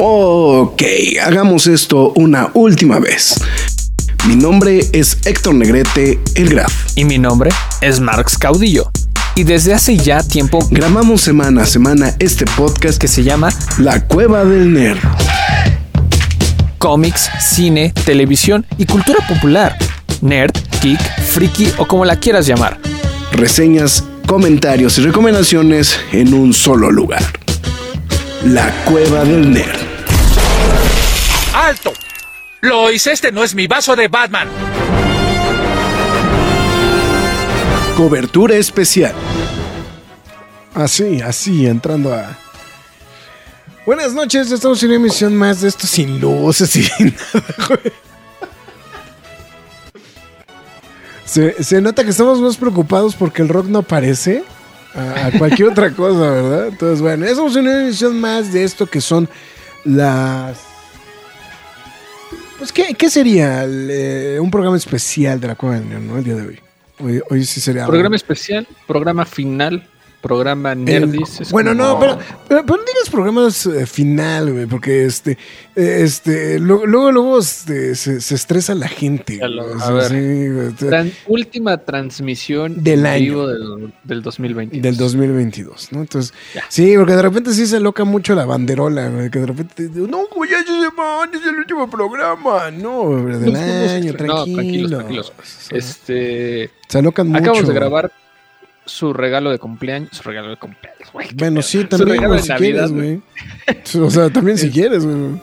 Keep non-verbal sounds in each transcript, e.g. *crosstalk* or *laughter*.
Ok, hagamos esto una última vez. Mi nombre es Héctor Negrete, el Graf. Y mi nombre es Marx Caudillo. Y desde hace ya tiempo grabamos semana a semana este podcast que se llama La Cueva del Nerd. Cómics, cine, televisión y cultura popular. Nerd, geek, friki o como la quieras llamar. Reseñas, comentarios y recomendaciones en un solo lugar. La Cueva del Nerd. ¡Alto! Lois, este no es mi vaso de Batman. Cobertura especial. Así, así, entrando a. Buenas noches, estamos en una emisión más de esto sin luces y *laughs* nada, Se, se, nota que estamos más preocupados porque el rock no aparece a, *laughs* cualquier otra cosa, ¿verdad? Entonces, bueno, estamos en una emisión más de esto que son las pues, ¿qué, qué sería eh, un programa especial de la Cueva del ¿no? El día de hoy. Hoy, hoy sí sería. Programa especial, programa final programa Nerdis. bueno, no, pero, pero, no digas programas eh, final, güey, porque este, este, luego, luego, este, se, se, estresa la gente. A, ver, última transmisión del año del, del, 2022. Del 2022, ¿no? Entonces, sí, porque de repente sí se loca mucho la banderola, güey, que de repente, no, güey, ya se es el último programa, no, del año, tranquilo. No, tranquilos, tranquilos. Este, se alocan mucho. Acabamos de grabar su regalo de cumpleaños. Su regalo de cumpleaños, güey. Bueno, sí, también, güey, si quieres, güey. O sea, también si *laughs* quieres, güey.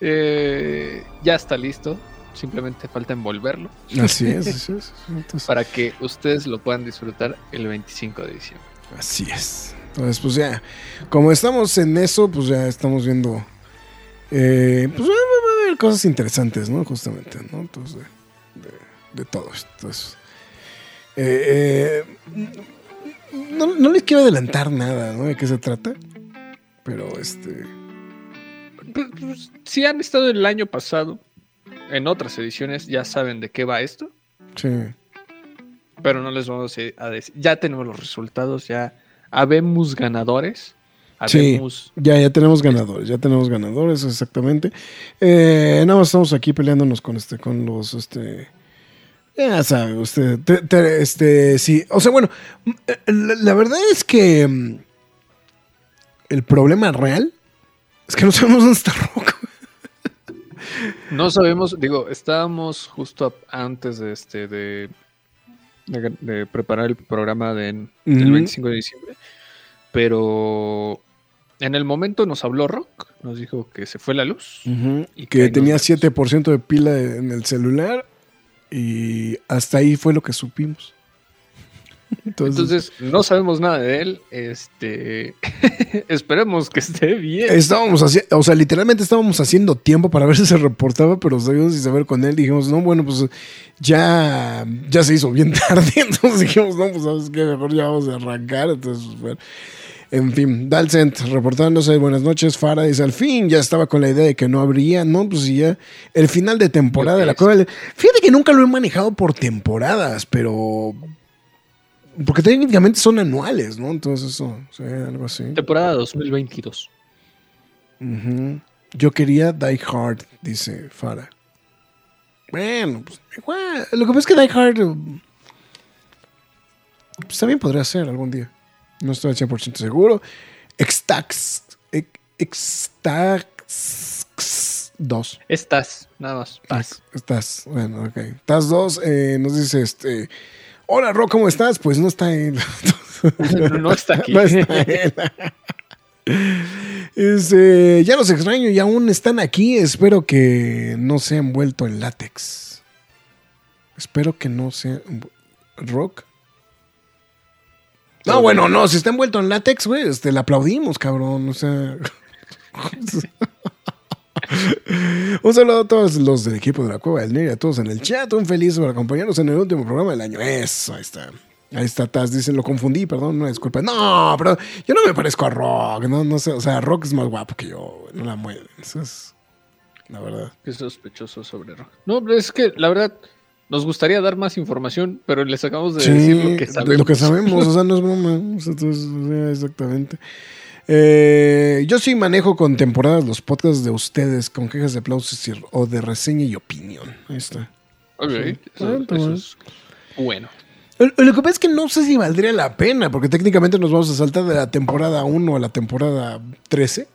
Eh, ya está listo. Simplemente falta envolverlo. Así es, *laughs* así es. Para que ustedes lo puedan disfrutar el 25 de diciembre. Así es. Entonces, pues ya, como estamos en eso, pues ya estamos viendo. Eh, pues va a haber cosas interesantes, ¿no? Justamente, ¿no? Entonces, de, de, de todo esto. Entonces, eh, eh, no, les quiero adelantar nada, ¿no? De qué se trata. Pero este. Pues, pues, si han estado el año pasado en otras ediciones, ya saben de qué va esto. Sí. Pero no les vamos a decir. Ya tenemos los resultados, ya habemos ganadores. Sí, ya, ya tenemos ganadores, ya tenemos ganadores, exactamente. Eh, nada más estamos aquí peleándonos con este, con los este ya sabe usted, este, sí, o sea, bueno, eh, la, verdad es que mm, el problema real es que no sabemos dónde está Rock. No sabemos, digo, estábamos justo antes de este, de, de, preparar el programa de, del 25 de diciembre, pero en el momento nos habló Rock, nos dijo que se fue la luz. y que, tenía 7% de pila en el celular y hasta ahí fue lo que supimos. Entonces, no sabemos nada de él. Este, *laughs* esperemos que esté bien. Estábamos haciendo, o sea, literalmente estábamos haciendo tiempo para ver si se reportaba, pero sabíamos sin saber con él. Dijimos, no, bueno, pues ya, ya se hizo bien *laughs* tarde. Entonces dijimos, no, pues sabes qué, mejor ya vamos a arrancar. Entonces, bueno. En fin, Dalcent reportándose, buenas noches, Fara dice, al fin ya estaba con la idea de que no habría, ¿no? Pues ya el final de temporada de la Cueva. Fíjate que nunca lo he manejado por temporadas, pero... Porque técnicamente son anuales, ¿no? Entonces eso, sí, algo así. Temporada 2022. Yo quería Die Hard, dice Fara. Bueno, pues igual. Lo que pasa es que Die Hard... Pues también podría ser algún día. No estoy al 100% seguro. Extax. Extax 2. Estás, nada más. Paz. Estás, bueno, ok. Estás 2 eh, nos dice este. Hola, Ro, ¿cómo estás? Pues no está él. *laughs* no, está aquí. No está él. *laughs* Ya los extraño y aún están aquí. Espero que no se han vuelto en látex. Espero que no sea. ¿Rock? No, bueno, no, si está envuelto en látex, güey, este, le aplaudimos, cabrón. O sea. *laughs* un saludo a todos los del equipo de la Cueva del Neri, a todos en el chat. Un feliz por acompañarnos en el último programa del año. Eso, ahí está. Ahí está Taz, dice, lo confundí, perdón, no disculpa. No, pero yo no me parezco a Rock, no, no sé, o sea, Rock es más guapo que yo, no la mueven. Eso es la verdad. Qué sospechoso sobre Rock. No, pero es que la verdad, nos gustaría dar más información, pero les acabamos de decir lo que sabemos. Lo que sabemos, o sea, no es broma. exactamente. Eh, yo sí manejo con temporadas los podcasts de ustedes con quejas de aplausos y- o de reseña y opinión. Ahí está. Ok, eso, Ah, eso bueno. es bueno. Lo lo que pasa es que no sé si valdría la pena, porque técnicamente nos vamos a saltar de la temporada 1 a la temporada 13.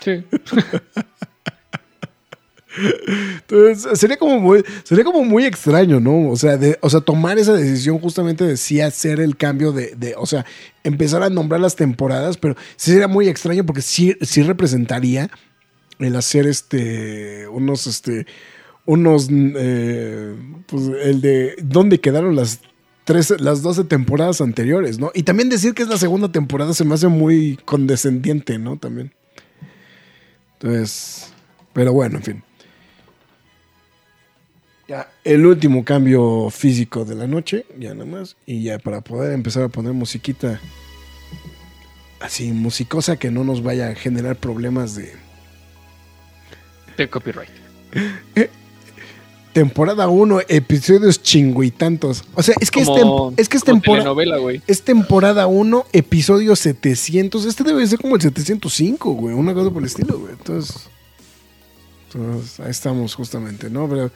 Sí. *laughs* Entonces, sería como muy, sería como muy extraño, ¿no? O sea, o sea, tomar esa decisión justamente de sí hacer el cambio de, de, o sea, empezar a nombrar las temporadas, pero sí sería muy extraño porque sí, sí representaría el hacer este, unos, este, unos, eh, pues el de dónde quedaron las 13, las 12 temporadas anteriores, ¿no? Y también decir que es la segunda temporada se me hace muy condescendiente, ¿no? También. Entonces, pero bueno, en fin. Ya, el último cambio físico de la noche, ya nada más. Y ya para poder empezar a poner musiquita así, musicosa que no nos vaya a generar problemas de De copyright. *laughs* temporada 1, episodios chingüitantos. O sea, es que, Como- es, tem- es que es temporada. Es temporada 1, episodio 700. Este debe ser como el 705, güey. Una cosa por el estilo, güey. Entonces, entonces, ahí estamos justamente, ¿no? Pero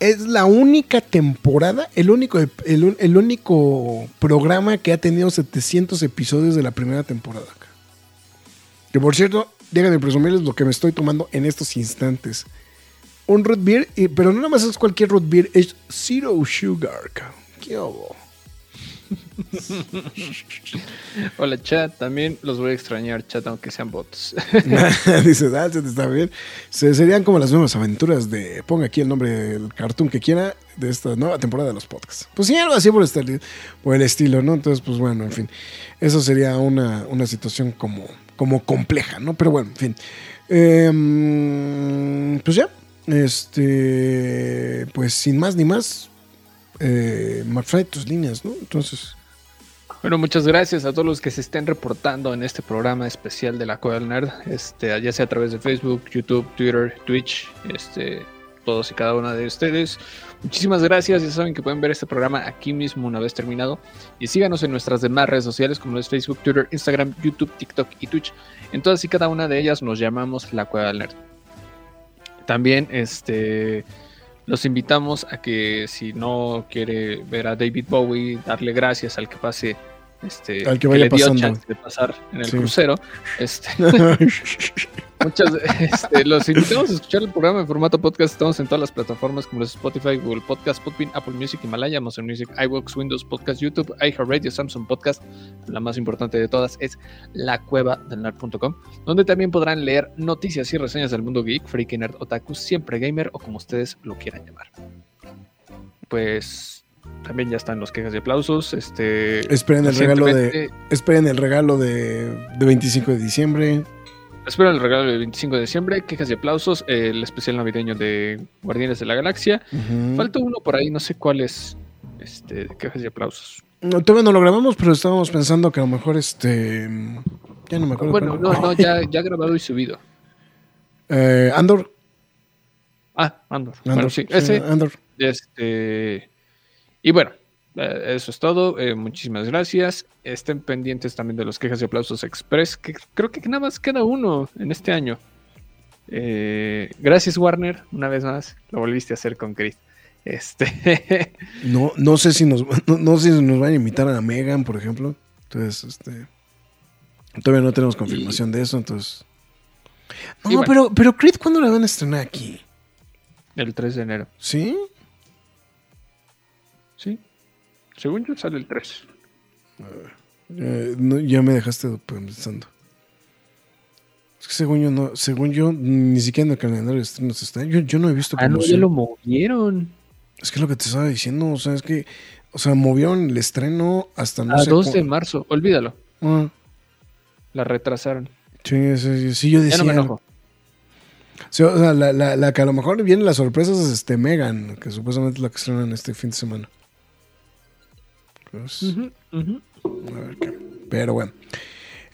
es la única temporada, el único, el, el único programa que ha tenido 700 episodios de la primera temporada. Que por cierto, déjenme presumirles lo que me estoy tomando en estos instantes. Un root beer, pero no nada más es cualquier root beer, es zero sugar. ¿Qué hubo? *laughs* Hola, chat. También los voy a extrañar, chat, aunque sean bots. *laughs* *laughs* Dice, Dalton, está bien. Se, serían como las nuevas aventuras de. Ponga aquí el nombre del cartoon que quiera de esta nueva temporada de los podcasts. Pues sí, algo así por, por el estilo, ¿no? Entonces, pues bueno, en fin. Eso sería una, una situación como, como compleja, ¿no? Pero bueno, en fin. Em, pues ya. Este. Pues sin más ni más. Eh, McFly, tus líneas, ¿no? Entonces. Bueno, muchas gracias a todos los que se estén reportando en este programa especial de la Cueva del Nerd, este, ya sea a través de Facebook, YouTube, Twitter, Twitch, este, todos y cada una de ustedes. Muchísimas gracias, ya saben que pueden ver este programa aquí mismo una vez terminado y síganos en nuestras demás redes sociales como es Facebook, Twitter, Instagram, YouTube, TikTok y Twitch. En todas y cada una de ellas nos llamamos la Cueva del Nerd. También, este, los invitamos a que si no quiere ver a David Bowie, darle gracias al que pase, este, Al que vaya le dio pasando. chance de pasar en el Sí. crucero. Este, *laughs* muchas, este, los invitamos a escuchar el programa en formato podcast. Estamos en todas las plataformas como los Spotify, Google Podcast, Podbean, Apple Music, Himalaya, Amazon Music, iVoox, Windows Podcast, YouTube, iHeartRadio, Samsung Podcast. La más importante de todas es la cueva del nerd.com, donde también podrán leer noticias y reseñas del mundo geek, freaky nerd, otaku, siempre gamer o como ustedes lo quieran llamar. Pues también ya están los quejas y aplausos. Este, Esperen el regalo de. Esperen el regalo de, de 25 de diciembre. Espero el regalo del 25 de diciembre, quejas y aplausos, el especial navideño de Guardianes de la Galaxia. Falta uno por ahí, no sé cuál es, este, quejas y aplausos. No, todavía no lo grabamos, pero estábamos pensando que a lo mejor este. Ya no me acuerdo. Bueno, cuál. no, no, ya, ya grabado y subido. Eh, Andor. Ah, Andor. Andor. Bueno, sí, sí, ese, Andor. este, y bueno, eh, eso es todo. eh, muchísimas gracias. Estén pendientes también de los quejas y aplausos express, que creo que nada más queda uno en este año. Eh, gracias, Warner, una vez más. Lo volviste a hacer con Chris. Este. *laughs* No, no sé si nos no, no sé si nos van a invitar a Megan, por ejemplo. Entonces, este. Todavía no tenemos confirmación de eso, entonces. No, bueno. pero, pero Creed, ¿cuándo la van a estrenar aquí? El 3 de enero. ¿Sí? Sí. Según yo sale el 3. Eh, no, ya me dejaste pensando. Es que según yo no, según yo, ni siquiera en el calendario de estrenos está. Yo, yo no he visto Ah, no, ya lo movieron. Es que es lo que te estaba diciendo, o sea, es que, o sea, movieron el estreno hasta no a sé 2 cu- de marzo. Olvídalo. Ah, La retrasaron. sí, sí, sí, sí, yo Ya decía. no me enojo. Sí, o sea, la, la- la que a lo mejor vienen las sorpresas es este Megan, que supuestamente es la que estrenan este fin de semana. Pues, ujú. a ver qué. Pero bueno.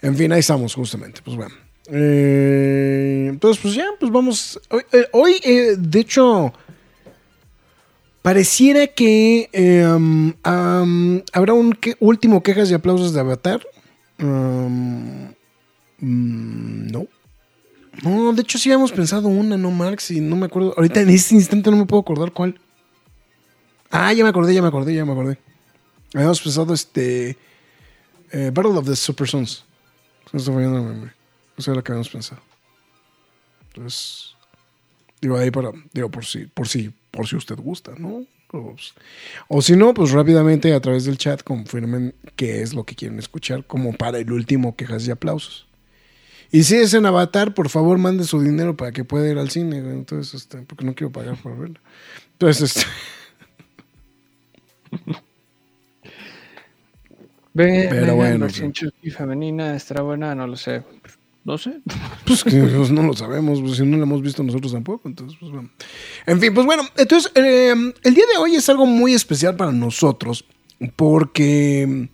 En fin, ahí estamos, justamente. Pues bueno. Eh, entonces, pues ya, pues vamos. Hoy, eh, hoy, eh, de hecho. Pareciera que eh, um, um, habrá un que- último quejas y aplausos de Avatar. Um, mm, no. No, de hecho sí habíamos pensado una, no, Marx, y no me acuerdo. Ahorita en este instante no me puedo acordar cuál. Ah, ya me acordé, ya me acordé, ya me acordé. Habíamos pensado este. eh, Battle of the Super Sons. Me está fallando la memoria. Eso era lo que habíamos pensado. Entonces. Digo, ahí para. Digo, por si, por si, por si usted gusta, ¿no? O, si no, pues rápidamente a través del chat confirmen qué es lo que quieren escuchar, como para el último quejas y aplausos. Y si es en Avatar, por favor, mande su dinero para que pueda ir al cine. Entonces, este, porque no quiero pagar por verlo. Entonces, este. *laughs* Ve, Pero bueno, versión Chucky femenina estará buena, no lo sé. No sé. *laughs* Pues que pues, no lo sabemos, pues, si no lo hemos visto nosotros tampoco. Entonces, pues bueno. En fin, pues bueno, entonces eh, el día de hoy es algo muy especial para nosotros porque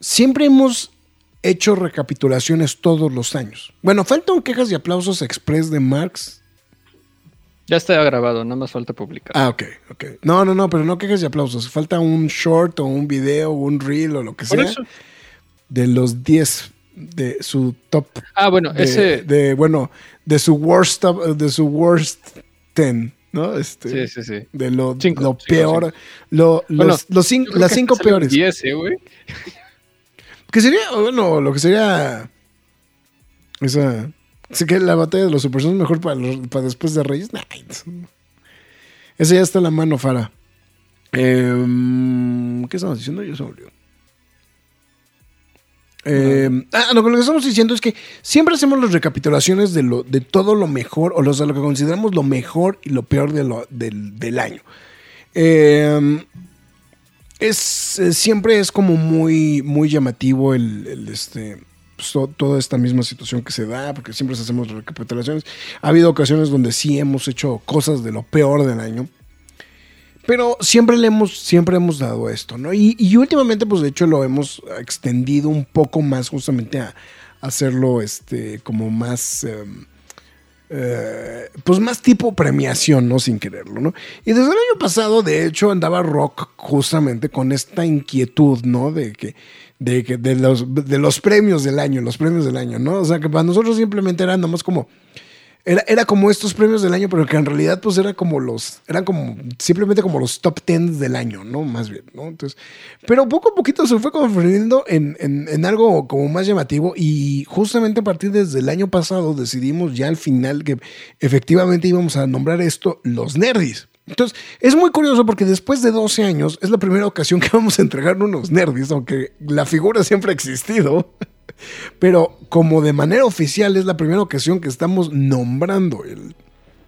siempre hemos hecho recapitulaciones todos los años. Bueno, faltan quejas y aplausos express de Marx. Ya está grabado, nada más falta publicar. Ah, ok, ok. No, no, no, pero no quejas y aplausos. Falta un short o un video o un reel o lo que Por sea eso. de los 10 de su top Ah, bueno, de, ese. de, bueno, de su worst top- de su worst 10, ¿no? Este, Sí, sí, sí. De lo, Cinco, lo cinco, peor, cinco. lo- Bueno, los, los cin- Yo creo las cinco peores. 10, ¿eh, güey. Que sería, bueno, lo que sería esa, sí que la batalla de los super son mejor para, para después de Reyes. Nah, esa ya está en la mano, Fara. Em, ¿Qué estamos diciendo? Yo se me. Eh, ah, lo que estamos diciendo es que siempre hacemos las recapitulaciones de, lo, de todo lo mejor, o los, lo que consideramos lo mejor y lo peor de del, del año. Eh, es, siempre es como muy, muy llamativo el, el, este, pues, to- toda esta misma situación que se da, porque siempre hacemos recapitulaciones. Ha habido ocasiones donde sí hemos hecho cosas de lo peor del año. Pero siempre le hemos, siempre hemos dado esto, ¿no? Y, y últimamente, pues de hecho, lo hemos extendido un poco más justamente a, hacerlo este, como más. em, eh, pues más tipo premiación, ¿no? Sin quererlo, ¿no? Y desde el año pasado, de hecho, andaba Rock justamente con esta inquietud, ¿no? De que, de que, de los, de los premios del año, los premios del año, ¿no? O sea, que para nosotros simplemente eran nomás como, era, era como estos premios del año, pero que en realidad, pues, era como los, eran como, simplemente como los top 10 del año, ¿no? Más bien, ¿no? Entonces, pero poco a poquito se fue convirtiendo en, en, en algo como más llamativo y justamente a partir desde el año pasado decidimos ya al final que efectivamente íbamos a nombrar esto los nerdis. Entonces, es muy curioso porque después de 12 años es la primera ocasión que *laughs* vamos a entregar unos nerdis, aunque la figura siempre ha existido. *laughs* Pero como de manera oficial es la primera ocasión que estamos nombrando el,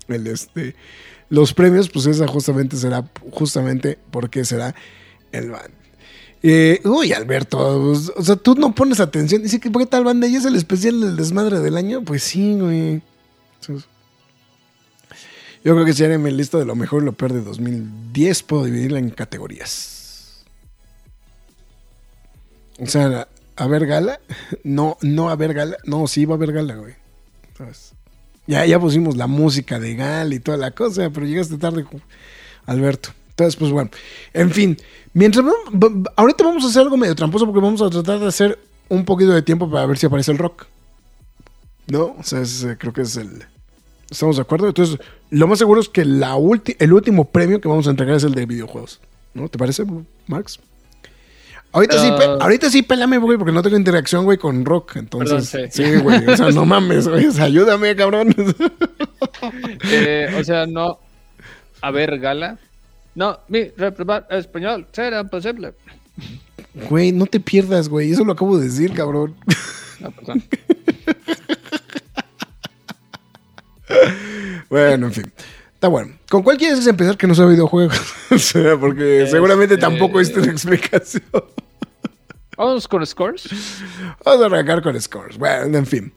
el este, los premios, pues esa justamente será, justamente porque será el band. Eh, uy, Alberto, pues, o sea, tú no pones atención. Dice que, ¿por qué tal banda? ¿Y es el especial del desmadre del año? Pues sí, güey. Entonces, yo creo que si haré mi lista de lo mejor y lo peor de 2010, puedo dividirla en categorías. O sea, a ver gala, *laughs* no, no a ver gala, no, sí va a haber gala, güey. Ya, ya pusimos la música de gala y toda la cosa, pero llegaste tarde, Alberto. Entonces, pues bueno, en fin, mientras ahorita vamos a hacer algo medio tramposo porque vamos a tratar de hacer un poquito de tiempo para ver si aparece el rock. ¿No? O sea, creo que es el... ¿Estamos de acuerdo? Entonces, lo más seguro es que la el último premio que vamos a entregar es el de videojuegos. ¿No? ¿Te parece, Max? Ahorita, uh, sí, ahorita sí, pélame, güey, porque no tengo interacción, güey, con rock. Entonces, perdón, sí, güey. o sea, no *laughs* mames, güey. O sea, ayúdame, cabrón. *laughs* Eh, o sea, no. A ver, gala. No, mi reprobar español será imposible. Güey, no te pierdas, güey. Eso lo acabo de decir, cabrón. No, perdón. *laughs* bueno, en fin. Está bueno. ¿Con cuál quieres empezar que no sea videojuegos? *laughs* o sea, porque Este- seguramente tampoco es una explicación. Vamos con scores. Vamos a arrancar con scores. Bueno, en fin.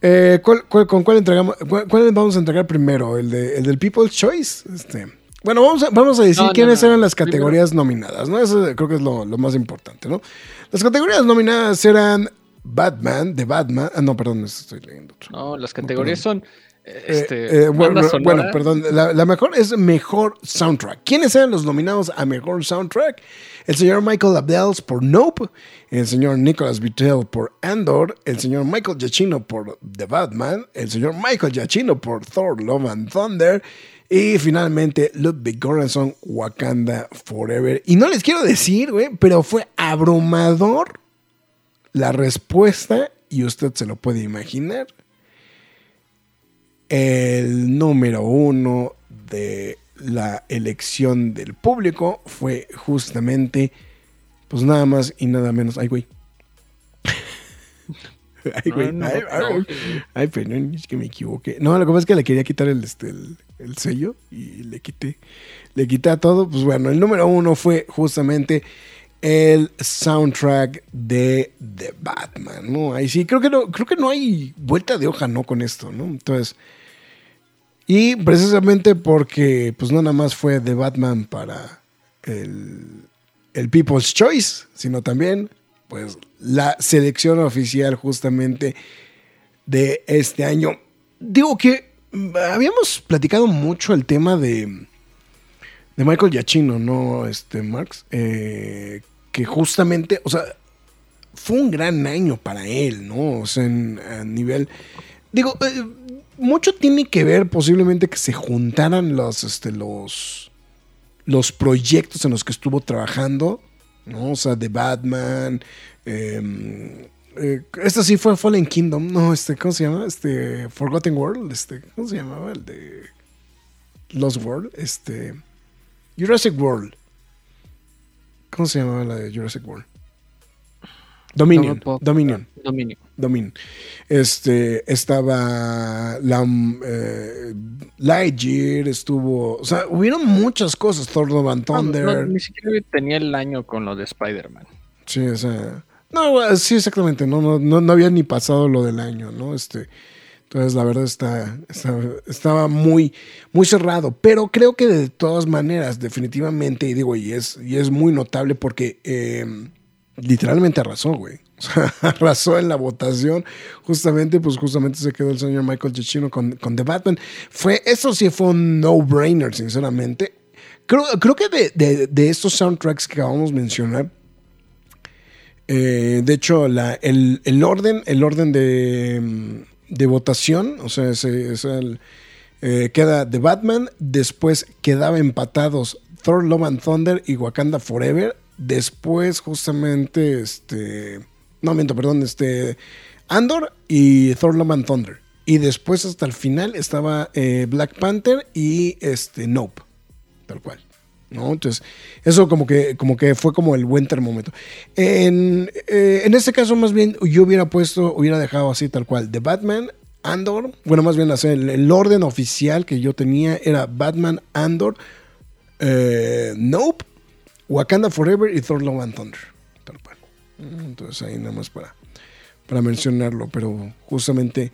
Eh, ¿cuál- cuál- con cuál entregamos? Cuál, cuál vamos a entregar primero? ¿El, de, el del People's Choice? Este. Bueno, vamos a, vamos a decir No, no, quiénes no. eran las categorías nominadas, ¿no? Eso creo que es lo, lo más importante, ¿no? Las categorías nominadas eran Batman, de Batman. Ah, no, perdón, estoy leyendo otro. No, las categorías son Este, Eh, eh, bueno, perdón. La, la mejor es mejor soundtrack. ¿Quiénes eran los nominados a mejor soundtrack? El señor Michael Abdels por Nope, el señor Nicholas Vittel por Andor, el señor Michael Giacchino por The Batman, el señor Michael Giacchino por Thor, Love and Thunder y finalmente Ludwig Göransson, Wakanda Forever. Y no les quiero decir, güey, pero fue abrumador la respuesta y usted se lo puede imaginar el número uno de la elección del público fue justamente, pues nada más y nada menos. Ay, güey. *laughs* Ay, güey. No, no, ay, ay, no. ay, perdón, es que me equivoqué. No, lo que pasa es que le quería quitar el, este, el, el sello y le quité. Le quité a todo. Pues bueno, el número uno fue justamente el soundtrack de The Batman, ¿no? Ahí sí, creo que no, creo que no hay vuelta de hoja, ¿no? Con esto, ¿no? Entonces, y precisamente porque, pues no nada más fue The Batman para el, el People's Choice, sino también, pues, la selección oficial justamente de este año. Digo que mm, habíamos platicado mucho el tema de, de Michael Giacchino, ¿no? Este, Marx, eh, que justamente, o sea, fue un gran año para él, ¿no? O sea, en- a nivel. Digo, eh, mucho tiene que ver posiblemente que se juntaran los, este, los, los proyectos en los que estuvo trabajando, ¿no? O sea, de Batman. eh, eh, esta sí fue Fallen Kingdom, no, este, ¿cómo se llama? Este, Forgotten World, este, ¿cómo se llamaba? El de Lost World, este, Jurassic World. ¿Cómo se llamaba la de Jurassic World? Dominion, No Dominion. Dominio. Dominion. Este, estaba la, eh, Lightyear, estuvo, o sea, hubieron muchas cosas, Thor Love and No, no, Thunder. ni siquiera tenía el año con lo de Spider-Man. Sí, o sea, no, sí, exactamente, no, no, no, no había ni pasado lo del año, ¿no? Este, entonces la verdad está, estaba muy, muy cerrado, pero creo que de todas maneras, definitivamente, y digo, y es, y es muy notable porque eh, literalmente arrasó, güey. O sea, *laughs* arrasó en la votación. Justamente, pues justamente se quedó el señor Michael Giacchino con, con The Batman. Fue, eso sí fue un no-brainer, sinceramente. Creo, creo que de, de- estos soundtracks que acabamos de mencionar, eh, de hecho, la- el, el orden, el orden de, mm, de votación, o sea, eh, queda The Batman, después quedaba empatados Thor, Love and Thunder y Wakanda Forever, después justamente, este, no miento, perdón, este, Andor y Thor, Love and Thunder. Y después hasta el final estaba eh, Black Panther y este, Nope, tal cual. ¿No? Entonces, eso como que, como que fue como el buen termómetro. En, eh, en este caso, más bien, yo hubiera puesto, hubiera dejado así tal cual, The Batman, Andor, bueno, más bien el, el orden oficial que yo tenía era Batman, Andor, eh, Nope, Wakanda Forever y Thor Love and Thunder, tal cual. Entonces ahí nada más para, para mencionarlo, pero justamente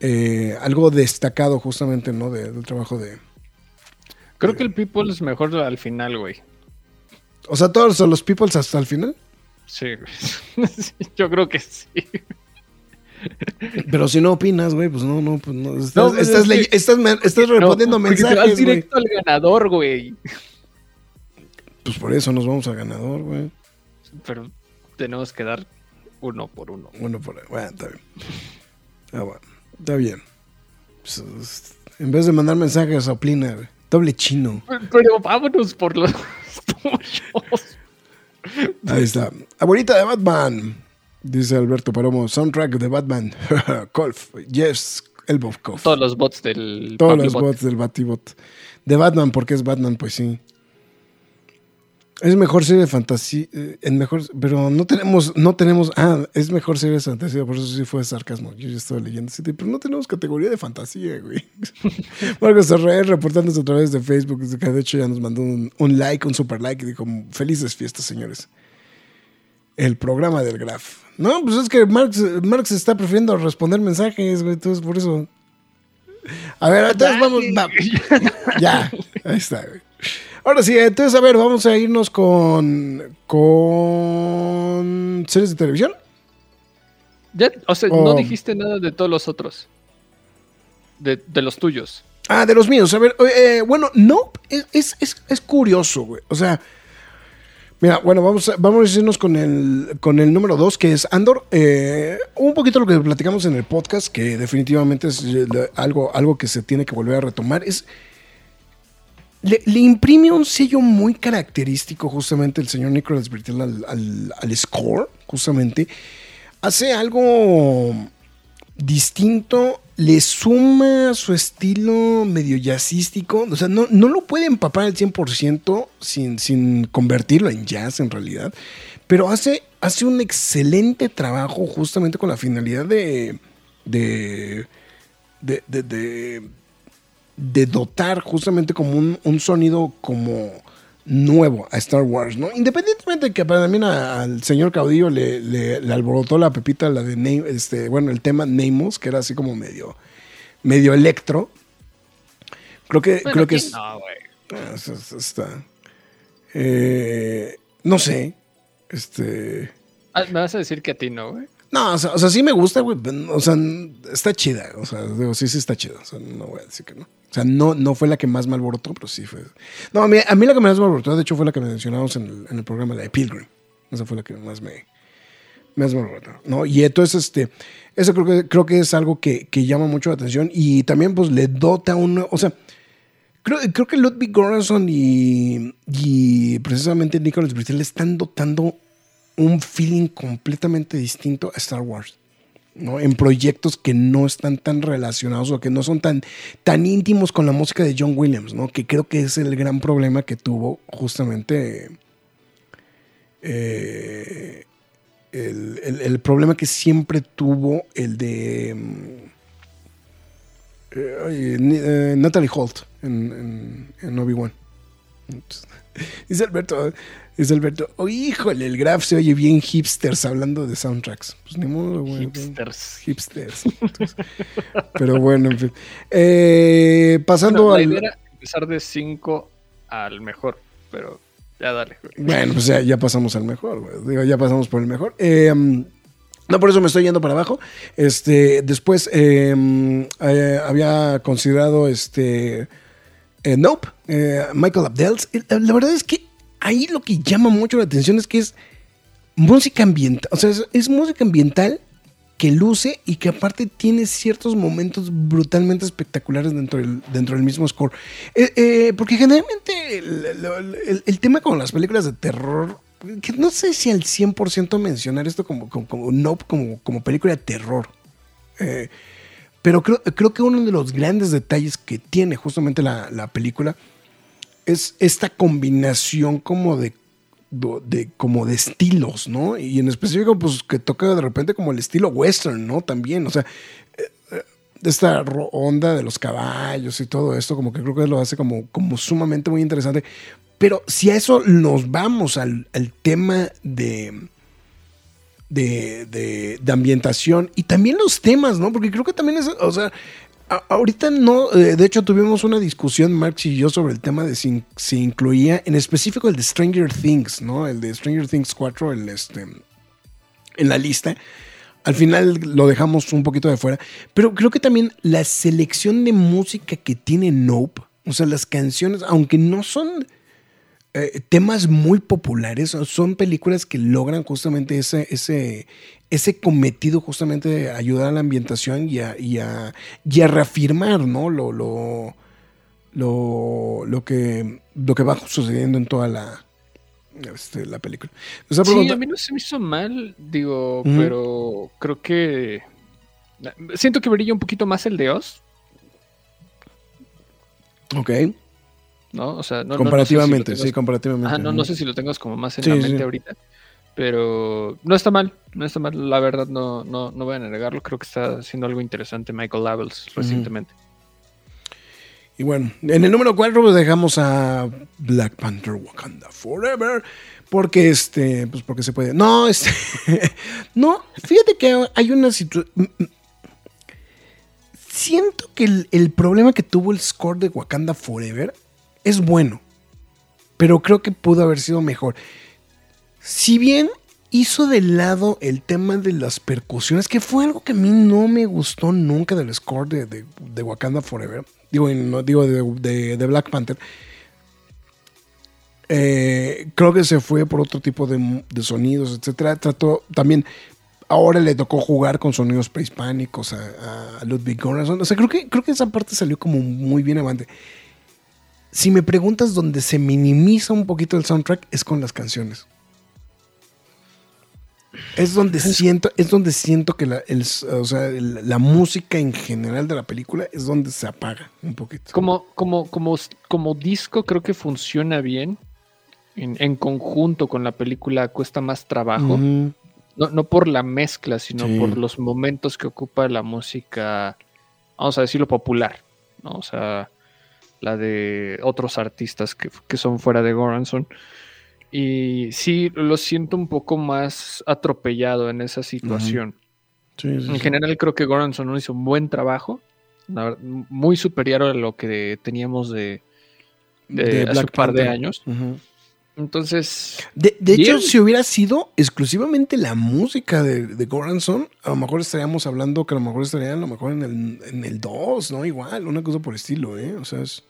eh, algo destacado justamente, ¿no? De- del trabajo de... Creo que el People es mejor al final, güey. O sea, todos son los peoples hasta el final. Sí, güey. *laughs* Yo creo que sí. Pero si no opinas, güey, pues no, no, pues no. Estás, No, pues estás, es ley- que- estás estás respondiendo No, porque te vas mensajes, güey. directo al ganador, güey. Pues por eso nos vamos al ganador, güey. Pero tenemos que dar uno por uno. Bueno, por ahí. Bueno, está bien. Ah, bueno, está bien. Pues, es- en vez de mandar mensajes, opina, güey. Doble chino. Pero vámonos por los *laughs* tuyos. Ahí está. Abuelita de Batman. Dice Alberto Paromo. Soundtrack de Batman. *laughs* Colf. Yes. Colf. Todos los bots del Todos Pablo los Bot. bots del Batibot. De Batman, porque es Batman, pues sí. Es mejor serie de fantasía. eh, en mejor, pero no tenemos, no tenemos. Ah, es mejor serie de fantasía, por eso sí fue sarcasmo. Yo ya estaba leyendo. sí, pero no tenemos categoría de fantasía, güey. *laughs* Marcos Israel reportándose a través de Facebook, que de hecho ya nos mandó un, un like, un super like, y dijo: Felices fiestas, señores. El programa del Graf. No, pues es que Marx, Marx está prefiriendo responder mensajes, güey, entonces por eso. A ver, entonces vamos. va- ya, ahí está, güey. Ahora sí, entonces, a ver, vamos a irnos con. con. series de televisión. Ya, o sea, Oh. no dijiste nada de todos los otros. de, de los tuyos. Ah, de los míos. A ver, eh, bueno, no, es, es, es, es curioso, güey. O sea, mira, bueno, vamos a, vamos a irnos con el, con el número dos, que es Andor. Eh, un poquito lo que platicamos en el podcast, que definitivamente es eh, algo, algo que se tiene que volver a retomar, es... Le, imprime un sello muy característico justamente el señor Nicholas Bertel al, al, al score, justamente. Hace algo distinto, le suma su estilo medio jazzístico, o sea, no, no lo puede empapar al 100% sin, sin convertirlo en jazz en realidad, pero hace, hace un excelente trabajo justamente con la finalidad de, de, de, de dotar justamente como un, un sonido como nuevo a Star Wars, ¿no? Independientemente de que también al señor Caudillo le, le, le, alborotó la pepita, la de este, bueno, el tema Namos, que era así como medio, medio electro. Creo que, Bueno, creo que ¿quién es, No, güey. ah, es- es- está, eh, no sé, este, Ah, Me vas a decir que a ti no, güey. no, o sea, o sea, sí me gusta, güey, o sea, está chida, o sea, digo, sí, sí está chida, o sea, no voy a decir que no. O sea, no, no fue la que más me alborotó, pero sí fue. No, a mí, a mí la que más me alborotó, de hecho, fue la que mencionamos en el, en el programa, la de Pilgrim. Esa fue la que más me, más me alborotó, ¿no? Y entonces, este, eso creo que, creo que es algo que, que llama mucho la atención y también, pues, le dota un, o sea, Creo, creo que Ludwig Göransson y, y precisamente Nicholas Britell le están dotando un feeling completamente distinto a Star Wars. ¿No? En proyectos que no están tan relacionados o que no son tan, tan íntimos con la música de John Williams, ¿no? Que creo que es el gran problema que tuvo justamente eh, el, el- problema que siempre tuvo el de mm, eh, eh, Natalie Holt en, en, en Obi-Wan. *laughs* Dice Alberto, dice Alberto, oh, híjole, el Graf se oye bien hipsters hablando de soundtracks. Pues ni modo, güey. Hipsters. Hipsters. Entonces, *laughs* pero bueno, en fin. Eh, pasando Bueno, la al. idea era empezar de 5 al mejor, pero ya dale, güey. Bueno, pues ya, ya pasamos al mejor, güey. Digo, ya pasamos por el mejor. Eh, um, no, por eso me estoy yendo para abajo. Este, después eh, um, eh, había considerado este eh, Nope, eh, Michael Abdels. Eh, La, verdad es que ahí lo que llama mucho la atención es que es música ambiental. O sea, es, música ambiental que luce y que aparte tiene ciertos momentos brutalmente espectaculares dentro del, dentro del mismo score. Porque generalmente el, tema con las películas de terror, que no sé si al 100% mencionar esto como, como, como, Nope como, como película de terror. Eh, pero creo, creo que uno de los grandes detalles que tiene justamente la, la película es esta combinación como de, de- como de estilos, ¿no? Y en específico, pues que toca de repente como el estilo western, ¿no? También, o sea, eh, eh, esta onda de los caballos y todo esto, como que creo que lo hace como, como sumamente muy interesante. Pero si a eso nos vamos al, al tema de, de, de- ambientación y también los temas, ¿no? Porque creo que también es, o sea, ahorita no, eh, de hecho tuvimos una discusión, Marx y yo, sobre el tema de si, si incluía en específico el de Stranger Things, ¿no? El de Stranger Things 4, el este, en la lista. Al final lo dejamos un poquito de fuera, pero creo que también la selección de música que tiene Nope, o sea, las canciones, aunque no son eh, temas muy populares, son películas que logran justamente ese, ese, ese cometido justamente de ayudar a la ambientación y a, y a, y a reafirmar ¿no? lo, lo, lo, lo, que, lo que va sucediendo en toda la, este, la película. Sí, pregunta- a mí no se me hizo mal, digo, pero creo que siento que brilla un poquito más el de Oz, ok, ¿no? O sea, no, no- no sé si lo comparativamente, tengas- sí, comparativamente. Ajá, no, no sé si lo tengas como más en Sí, la sí. mente ahorita, pero no está mal, no está mal, la verdad no, no, no voy a negarlo, creo que está haciendo algo interesante Michael Lavels recientemente. Y bueno, en el número 4 dejamos a Black Panther Wakanda Forever. Porque este, pues porque se puede. No, este. *laughs* no, fíjate que hay una situación. Siento que el, el problema que tuvo el score de Wakanda Forever es bueno. Pero creo que pudo haber sido mejor. Si bien hizo de lado el tema de las percusiones, que fue algo que a mí no me gustó nunca del score de, de- de Wakanda Forever. Digo, no, digo de, de- Black Panther. Eh, creo que se fue por otro tipo de, sonidos, etcétera. Trató también. Ahora le tocó jugar con sonidos prehispánicos a, a Ludwig Göransson. O sea, creo que, creo que esa parte salió como muy bien avante. Si me preguntas dónde se minimiza un poquito el soundtrack, es con las canciones. Es donde siento, es donde siento que la, el- o sea, el- la música en general de la película es donde se apaga un poquito. Como, como, como, como disco creo que funciona bien. En, en conjunto con la película cuesta más trabajo. No, no por la mezcla, sino Sí. por los momentos que ocupa la música, vamos a decirlo popular, ¿no? O sea, la de otros artistas que, que son fuera de Goranson. Y sí, lo siento un poco más atropellado en esa situación. Sí, sí, En sí. general creo que Goranson hizo un buen trabajo, muy superior a lo que teníamos de, de, De hace Black un par de años. Entonces, De, de hecho, si hubiera sido exclusivamente la música de, de Goranson, a lo mejor estaríamos hablando que a lo mejor estaría a lo mejor en el, en el 2, ¿no? Igual, una cosa por estilo, ¿eh? O sea, es,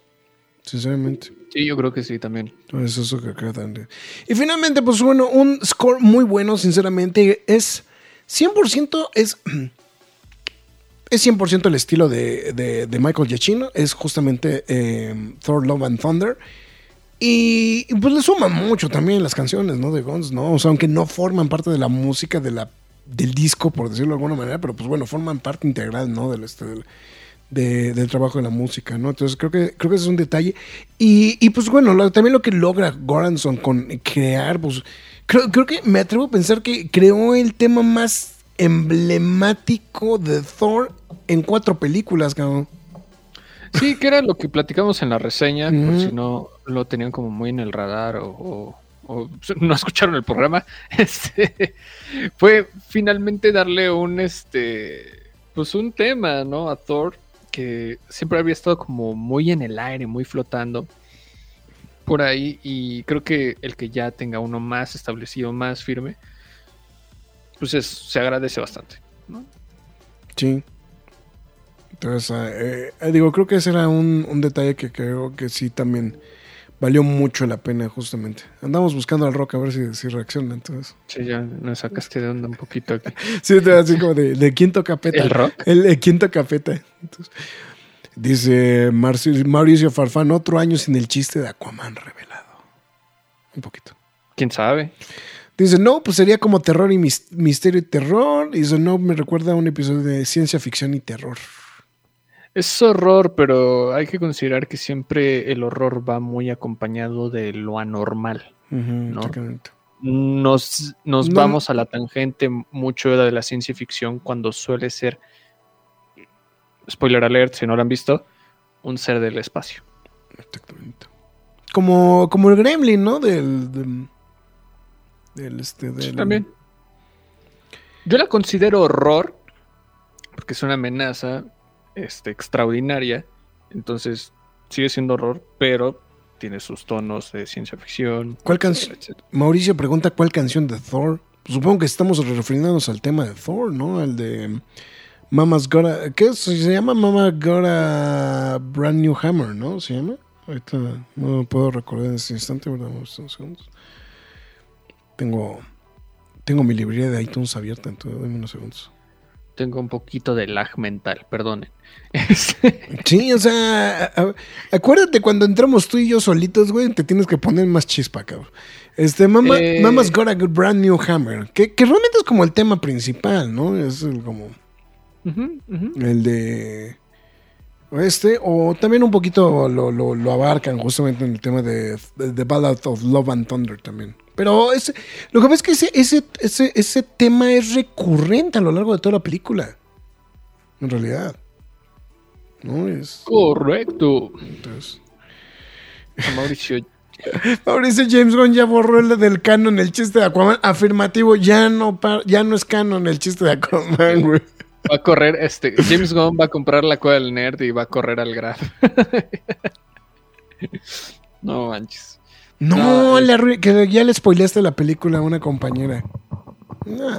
sinceramente. sí, yo creo que sí también. Entonces, eso que creo también. Y finalmente, pues bueno, un score muy bueno, sinceramente. Es 100%, es, *clears throat* es 100% el estilo de, de- de Michael Giacchino. Es justamente eh, Thor Love and Thunder. Y, y, pues le suman mucho también las canciones, ¿no? De Guns, ¿no? O sea, aunque no forman parte de la música de la, del disco, por decirlo de alguna manera, pero pues bueno, forman parte integral, ¿no? Del, este, del, de- del trabajo de la música, ¿no? Entonces creo que, creo que ese es un detalle. Y, y, pues bueno, lo- también lo que logra Goranson con crear, pues creo, creo que me atrevo a pensar que creó el tema más emblemático de Thor en cuatro películas, cabrón. Sí, que era lo que platicamos en la reseña, por si no lo tenían como muy en el radar o, o- o *laughs* no escucharon el programa. *laughs* Este, fue finalmente darle un este pues un tema, ¿no? A Thor que siempre había estado como muy en el aire, muy flotando por ahí y creo que el que ya tenga uno más establecido, más firme, pues es- se agradece bastante. ¿no? Sí. Entonces, eh, eh, digo, creo que ese era un, un detalle que creo que sí también valió mucho la pena, justamente. Andamos buscando al rock a ver si, si reacciona. Entonces, Sí, ya nos sacaste de onda un poquito aquí. *laughs* sí, así como de, de quién toca peta. ¿El rock? El, el quién toca peta. Entonces, dice Marci- Mauricio Farfán, otro año sin el chiste de Aquaman revelado. Un poquito. ¿Quién sabe? Dice, no, pues sería como terror y mis- misterio y terror. Y dice, no, me recuerda a un episodio de ciencia ficción y terror. Es horror, pero hay que considerar que siempre el horror va muy acompañado de lo anormal. No. exactamente. Nos, nos No. vamos a la tangente mucho de la ciencia ficción cuando suele ser, spoiler alert, si no lo han visto, un ser del espacio. Exactamente. Como, como el Gremlin, ¿no? Del. del, del, este, del- También. Yo la considero horror, porque es una amenaza este, extraordinaria, entonces sigue siendo horror, pero tiene sus tonos de ciencia ficción. ¿Cuál canción? Mauricio pregunta cuál canción de Thor. Supongo que estamos refiriéndonos al tema de Thor, ¿no? Al de Mama's Got a... ¿Qué es? Se llama Mama Got a Brand New Hammer, ¿no? ¿Se llama? Ahorita no lo puedo recordar en este instante, ¿verdad? Vamos unos segundos. Tengo, tengo mi librería de iTunes abierta, entonces dame unos segundos. Tengo un poquito de lag mental, perdonen. *laughs* Sí, o sea, a- a- acuérdate cuando entramos tú y yo solitos, güey, te tienes que poner más chispa, cabrón. Este, Mama, Eh. Mama's Got a Brand New Hammer, que, que realmente es como el tema principal, ¿no? Es el, como el de este, o también un poquito lo, lo- lo abarcan justamente en el tema de The Ballad of Love and Thunder también. Pero ese, lo que pasa es que ese, ese, ese, ese tema es recurrente a lo largo de toda la película, en realidad. ¿No? Es... Correcto. Entonces, Mauricio, *laughs* Mauricio James Gunn ya borró el del canon el chiste de Aquaman. Afirmativo, ya no, ya no es canon el chiste de Aquaman, güey. va a correr, este, James Gunn va a comprar la cueva del nerd y va a correr al Graf. *laughs* no manches. No, No, es- arrui- que ya le spoileaste la película a una compañera. Nah.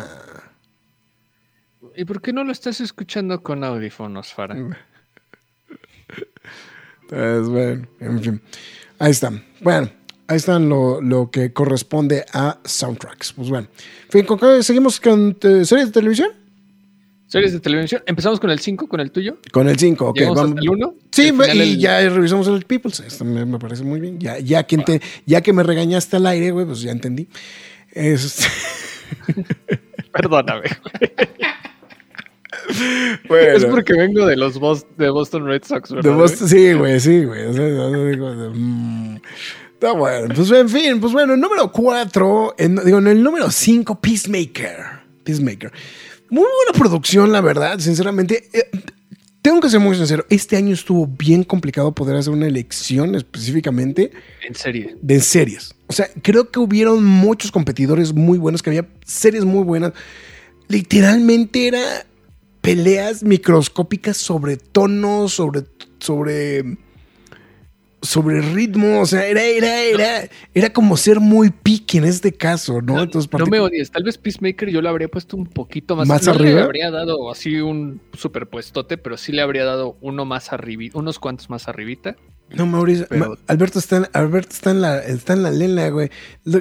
¿Y por qué no lo estás escuchando con audífonos, Fara? Pues bueno, en fin. Ahí están. Bueno, ahí están lo, lo que corresponde a soundtracks. Pues bueno. En fin, ¿con qué seguimos con series de televisión? Series de televisión. Empezamos con el 5, con el tuyo. Con el 5, ok. Llegamos Vamos. hasta el 1. Sí, y ya revisamos el People's. Esto me, me parece muy bien. Ya, ya, que ente- ya que me regañaste al aire, güey, pues ya entendí. Es- *laughs* Perdóname. *laughs* Bueno. Es porque vengo de los Bos- de Boston Red Sox, ¿verdad? De Boston- sí, güey, sí, güey. O sea, no digo, de, mm. Está bueno. Pues en fin, pues bueno, el número 4, digo, en el número 5, Peacemaker. Peacemaker. Muy buena producción, la verdad, sinceramente. Eh, tengo que ser muy sincero, este año estuvo bien complicado poder hacer una elección específicamente En serie. de series. O sea, creo que hubieron muchos competidores muy buenos, que había series muy buenas. Literalmente era peleas microscópicas sobre tonos, sobre, sobre, sobre ritmo. O sea, era, era, era, era como ser muy picky en este caso, ¿no? Entonces, No me odies. Tal vez Peacemaker yo le habría puesto un poquito más. ¿Más no arriba? le habría dado así un superpuestote, pero sí le habría dado uno más arribita, unos cuantos más arribita. No, Mauricio, Pero- Ma- Alberto está en, Alberto está en la, está en la lela, güey.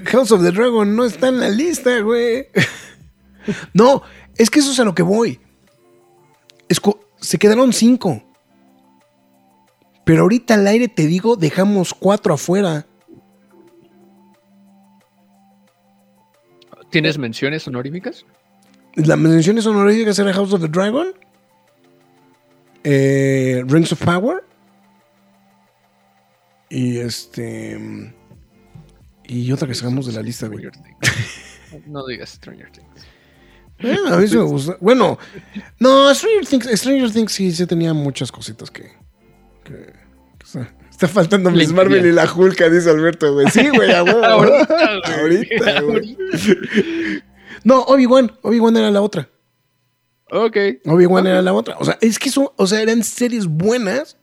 House of the Dragon no está en la lista, güey. *laughs* no, es que eso es a lo que voy. Esco- se quedaron cinco. Pero ahorita al aire te digo, dejamos cuatro afuera. ¿Tienes menciones honoríficas? Las menciones honoríficas era House of the Dragon, eh, Rings of Power y este y otra que sacamos de la lista, güey. *laughs* No digas Stranger Things. Bueno, a mí sí me gusta. Bueno, no, Stranger Things, Stranger Things sí, sí tenía muchas cositas que está, faltando Miss Marvel y la Hulk, dice Alberto, güey. Sí, güey, a huevo. *laughs* Ahorita, *laughs* güey. Ahorita, güey. Ahorita. No, Obi-Wan. Obi-Wan era la otra. Ok. Obi-Wan era la otra. O sea, es que eso, o sea, eran series buenas.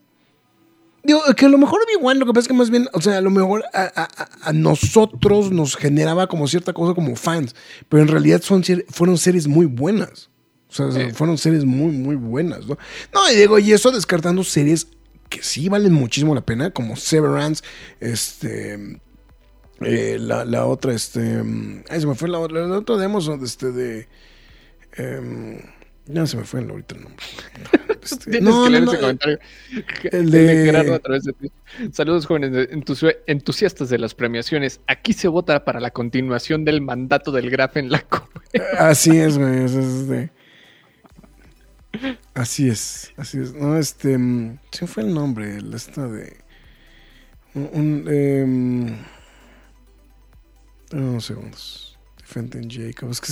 Digo, que a lo mejor Obi-Wan, lo que pasa es que más bien, o sea, a lo mejor a, a- a- nosotros nos generaba como cierta cosa como fans, pero en realidad son, fueron series muy buenas. O sea, Sí. fueron series muy, muy buenas, ¿no? No, y digo, y eso descartando series que sí valen muchísimo la pena, como Severance, este... eh, la, la otra, este... Ay, se me fue la otra, la otra de Amazon, este, de... em, ya se me fue ahorita el nombre. *laughs* Este, Tienes no, que leer no, ese no, comentario. el de... de- Gerardo a través de ti. Saludos jóvenes entusi- entusiastas de las premiaciones. Aquí se vota para la continuación del mandato del Graf en la Copa. Así es, güey. es- es de- Así es, así es. No, este. mm, Se me fue el nombre, el esta de. Un. un, em, unos segundos. Fenton Jacob. Es que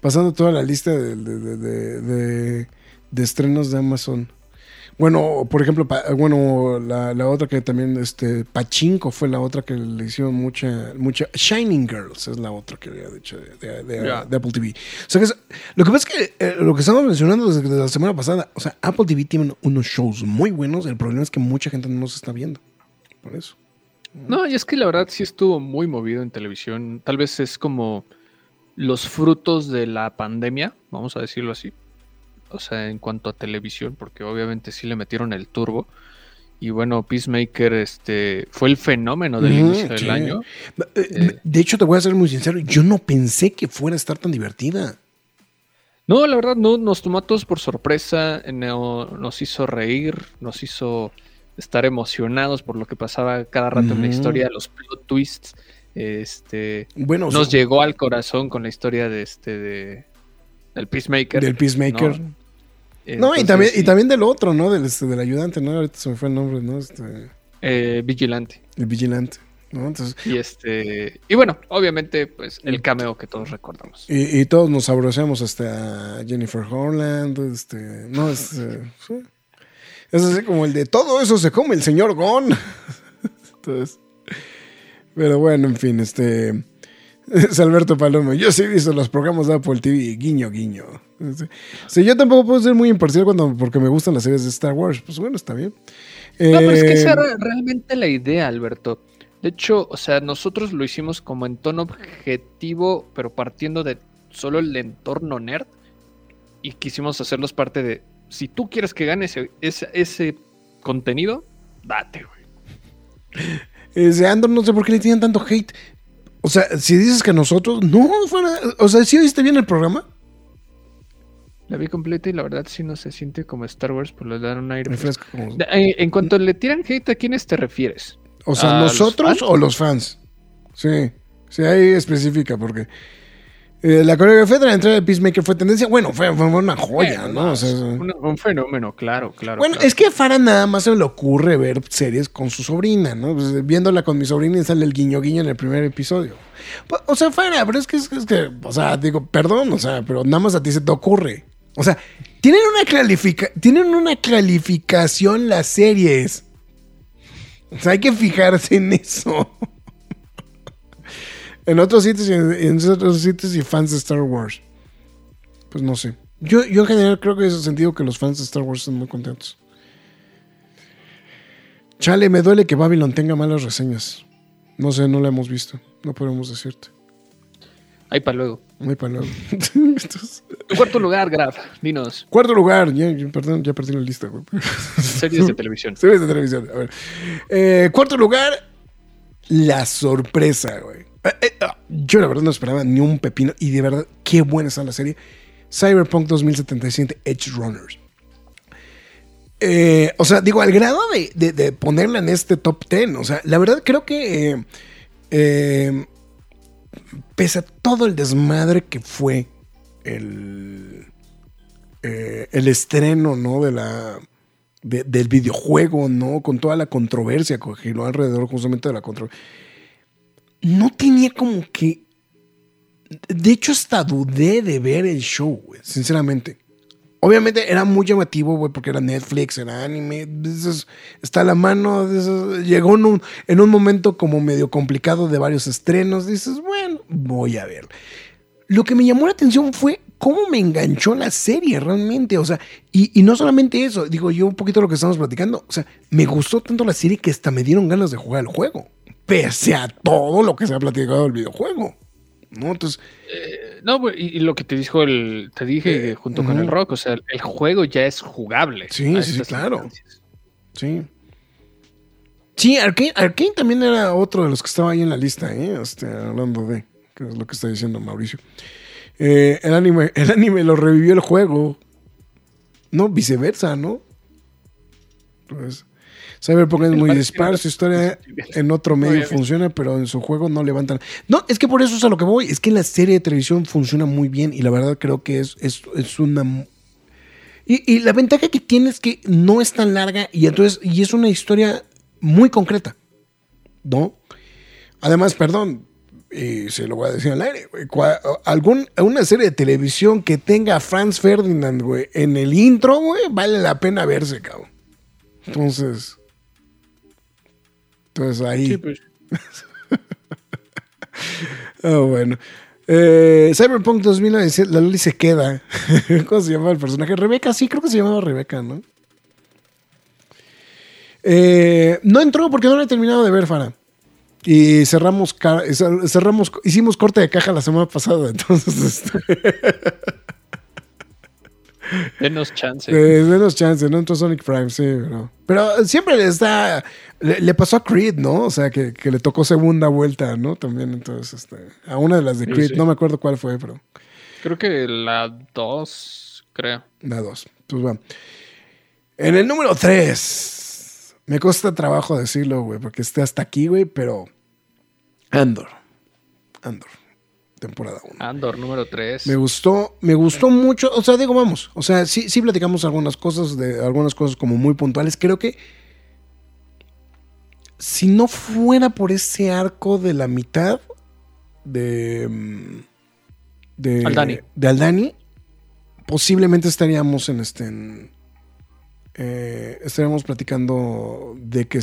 pasando toda la lista de, de- de- de estrenos de Amazon. Bueno, por ejemplo, pa- bueno, la, la otra que también, este, Pachinko fue la otra que le hicieron mucha, mucha, Shining Girls es la otra que había dicho de, de- de- Ya. de Apple TV. O sea que es- lo que pasa es que eh, lo que estamos mencionando desde, desde la semana pasada, o sea, Apple TV tiene unos shows muy buenos, el problema es que mucha gente no los está viendo. Por eso. No, y es que la verdad sí estuvo muy movido en televisión. Tal vez es como los frutos de la pandemia, vamos a decirlo así. O sea, en cuanto a televisión, porque obviamente sí le metieron el turbo. Y bueno, Peacemaker este, fue el fenómeno del inicio del año. Eh, Eh. De hecho, te voy a ser muy sincero, yo no pensé que fuera a estar tan divertida. No, la verdad, no, nos tomó a todos por sorpresa, no- nos hizo reír, nos hizo estar emocionados por lo que pasaba cada rato en la historia, los plot twists, este, Bueno, o nos sea, llegó al corazón con la historia de este de del Peacemaker. del Peacemaker. ¿no? No, y también, y también del otro, ¿no? Del, este, del ayudante, ¿no? Ahorita se me fue el nombre, ¿no? Este, eh, Vigilante. el vigilante, ¿no? Entonces, Y este, y bueno, obviamente, pues el cameo que todos recordamos. y, y todos nos abrazamos hasta Jennifer Holland, este, no, es, sí. es así como el de todo eso se come el señor Gon. *laughs* Entonces, pero bueno, en fin, este, *laughs* es Alberto Palomo. Yo sí he visto los programas de Apple TV, guiño, guiño. Sí, Sí, yo tampoco puedo ser muy imparcial cuando, porque me gustan las series de Star Wars. Pues bueno, está bien. No, pero es que Eh, esa era realmente la idea, Alberto. De hecho, o sea, nosotros lo hicimos como en tono objetivo, pero partiendo de solo el entorno nerd y quisimos hacerlos parte de, si tú quieres que gane ese, ese, ese contenido, date, güey. *laughs* Ese Andor, no sé por qué le tienen tanto hate. O sea, si dices que nosotros, no, fuera, o sea, ¿sí oíste bien el programa? La vi completa y la verdad sí no se siente como Star Wars, pero le dan un aire. Como- De- En, en cuanto le tiran hate, ¿a quiénes te refieres? O sea, ¿A los ¿nosotros o los fans? Sí, sí, ahí especifica, porque eh, la coreografía de la entrada de Peacemaker fue tendencia. Bueno, fue, fue una joya, ¿no? O sea, un, un fenómeno, claro, claro. bueno, claro. es que a Farah nada más se le ocurre ver series con su sobrina, ¿no? Pues, viéndola con mi sobrina y sale el guiño guiño en el primer episodio. Pues, O sea, Farah, pero es, que- es que, o sea, digo, perdón, o sea, pero nada más a ti se te ocurre. O sea, tienen una, tienen una calificación las series. O sea, hay que fijarse en eso. *laughs* en otros sitios y en, otros sitios y fans de Star Wars. Pues no sé. Yo, yo en general creo que en ese sentido que los fans de Star Wars están muy contentos. Chale, me duele que Babylon tenga malas reseñas. No sé, no la hemos visto. No podemos decirte. Ahí para luego. Muy para luego. *laughs* Entonces, cuarto lugar, Graf, dinos. Cuarto lugar. Ya, perdón, ya perdí la lista, güey. Series de *laughs* televisión. Series de televisión. A ver. Eh, cuarto lugar, la sorpresa, güey. Eh, eh, ah, yo la verdad no esperaba ni un pepino. Y de verdad, qué buena está la serie. Cyberpunk 2077 Edge Runners. Eh, o sea, digo, al grado de, de- de ponerla en este top 10. O sea, la verdad creo que eh, pese a todo el desmadre que fue el, eh, el estreno, ¿no? De la, de- del videojuego, ¿no? Con toda la controversia que giró alrededor justamente de la controversia. No tenía como que... De hecho, hasta dudé de ver el show, sinceramente. Obviamente era muy llamativo, güey, porque era Netflix, era anime. está a la mano. llegó en un, en un momento como medio complicado de varios estrenos. Dices, bueno, voy a ver. Lo que me llamó la atención fue cómo me enganchó la serie realmente. O sea, y, y no solamente eso, digo yo un poquito lo que estamos platicando. O sea, me gustó tanto la serie que hasta me dieron ganas de jugar el juego. Pese a todo lo que se ha platicado del videojuego. ¿No? Entonces, Eh, no, y, y lo que te dijo el, te dije Eh, junto con el rock, o sea, el juego ya es jugable. Sí, sí, estas claro. Sí. Sí, Arkane, Arkane también era otro de los que estaba ahí en la lista, ¿eh? Este, hablando de, que es lo que está diciendo Mauricio. Eh, el, anime, *laughs* el anime lo revivió el juego. No, viceversa, ¿no? Pues, Cyberpunk es muy dispar, su historia en otro medio funciona, pero en su juego no levantan. No, es que por eso es a lo que voy. Es que en la serie de televisión funciona muy bien y la verdad creo que es, es, es una y, y la ventaja que tiene es que no es tan larga y entonces y es una historia muy concreta, ¿no? Además, perdón, y se lo voy a decir al aire, güey, algún, una serie de televisión que tenga a Franz Ferdinand, güey, en el intro, güey, vale la pena verse, cabrón. Entonces, entonces ahí... Sí, pues, *laughs* Ah, bueno. Eh, Cyberpunk 2097, la Loli se queda. *laughs* ¿Cómo se llamaba el personaje? Rebeca, sí, creo que se llamaba Rebeca, ¿no? Eh, no entró porque no lo he terminado de ver, Fara. Y cerramos, cerramos, hicimos corte de caja la semana pasada, *laughs* entonces este, *laughs* denos chance. eh, denos chance, no entró Sonic Prime, sí, pero, pero siempre le está, le, le pasó a Creed, ¿no? O sea, que, que le tocó segunda vuelta, ¿no? También, entonces, este, a una de las de Creed, sí. no me acuerdo cuál fue, pero... Creo que la 2, creo. La dos. Pues va. En el número 3. Me cuesta trabajo decirlo, güey, porque esté hasta aquí, güey, pero. Andor. Andor. Temporada 1. Andor número 3. Me gustó, me gustó mucho. O sea, digo, vamos. O sea, sí, sí platicamos algunas cosas, de algunas cosas como muy puntuales. Creo que. Si no fuera por ese arco de la mitad de. mm, De Aldani. De Aldani, posiblemente estaríamos en este. en, eh, estaríamos platicando de que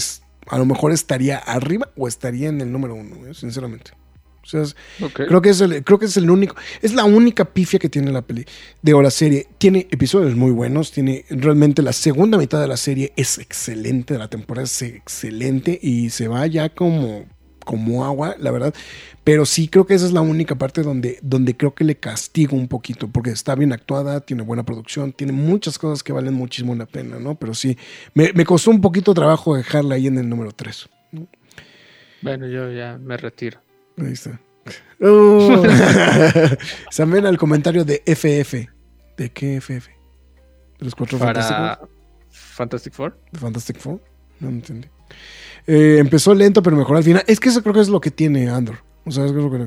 a lo mejor estaría arriba o estaría en el número uno, eh, sinceramente. O sea, es- Ok. Creo que es el, creo que es el único, es la única pifia que tiene la peli, digo, la serie. Tiene episodios muy buenos, tiene realmente la segunda mitad de la serie es excelente, de la temporada es excelente y se va ya como como agua, la verdad. Pero sí creo que esa es la única parte donde, donde creo que le castigo un poquito, porque está bien actuada, tiene buena producción, tiene muchas cosas que valen muchísimo la pena, ¿no? Pero sí, me, me costó un poquito trabajo dejarla ahí en el número 3. Bueno, yo ya me retiro. Ahí está. Uh. También al comentario de FF. ¿De qué FF? ¿De los cuatro Para fantásticos? Fantastic Four. ¿De Fantastic Four? No me entendí. Eh, empezó lento, pero mejoró al final. Es que eso creo que es lo que tiene Andor. O sea, es lo que...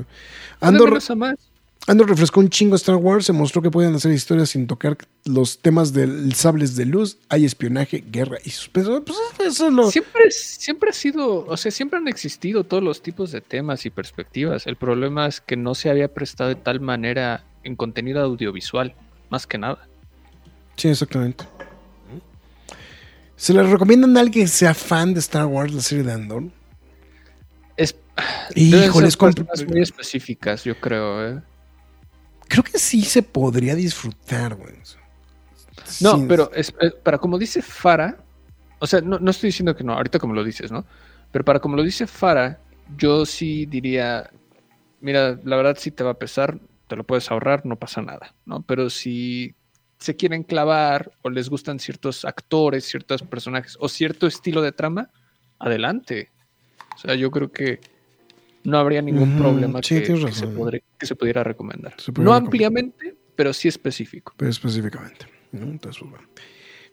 Andor, Andor, más. Andor refrescó un chingo Star Wars, se mostró que pueden hacer historias sin tocar los temas del sables de luz, hay espionaje, guerra y suspenso. Pues eso es lo... Siempre, siempre ha sido, o sea, siempre han existido todos los tipos de temas y perspectivas. El problema es que no se había prestado de tal manera en contenido audiovisual, más que nada. Sí, exactamente. ¿Se le recomiendan a alguien que sea fan de Star Wars, la serie de Andor? Es, Híjole, es muy específicas, yo creo. ¿eh? Creo que sí se podría disfrutar, güey. No, Sí. pero es, eh, para como dice Fara, o sea, no, no estoy diciendo que no, ahorita como lo dices, ¿no? Pero para como lo dice Fara, yo sí diría, mira, la verdad sí te va a pesar, te lo puedes ahorrar, no pasa nada, ¿no? Pero si se quieren clavar o les gustan ciertos actores, ciertos personajes o cierto estilo de trama, adelante. O sea, yo creo que no habría ningún problema sí, que, se podre- que se pudiera recomendar. Se no ampliamente, pero sí específico. Pero específicamente. ¿no? Entonces, pues bueno.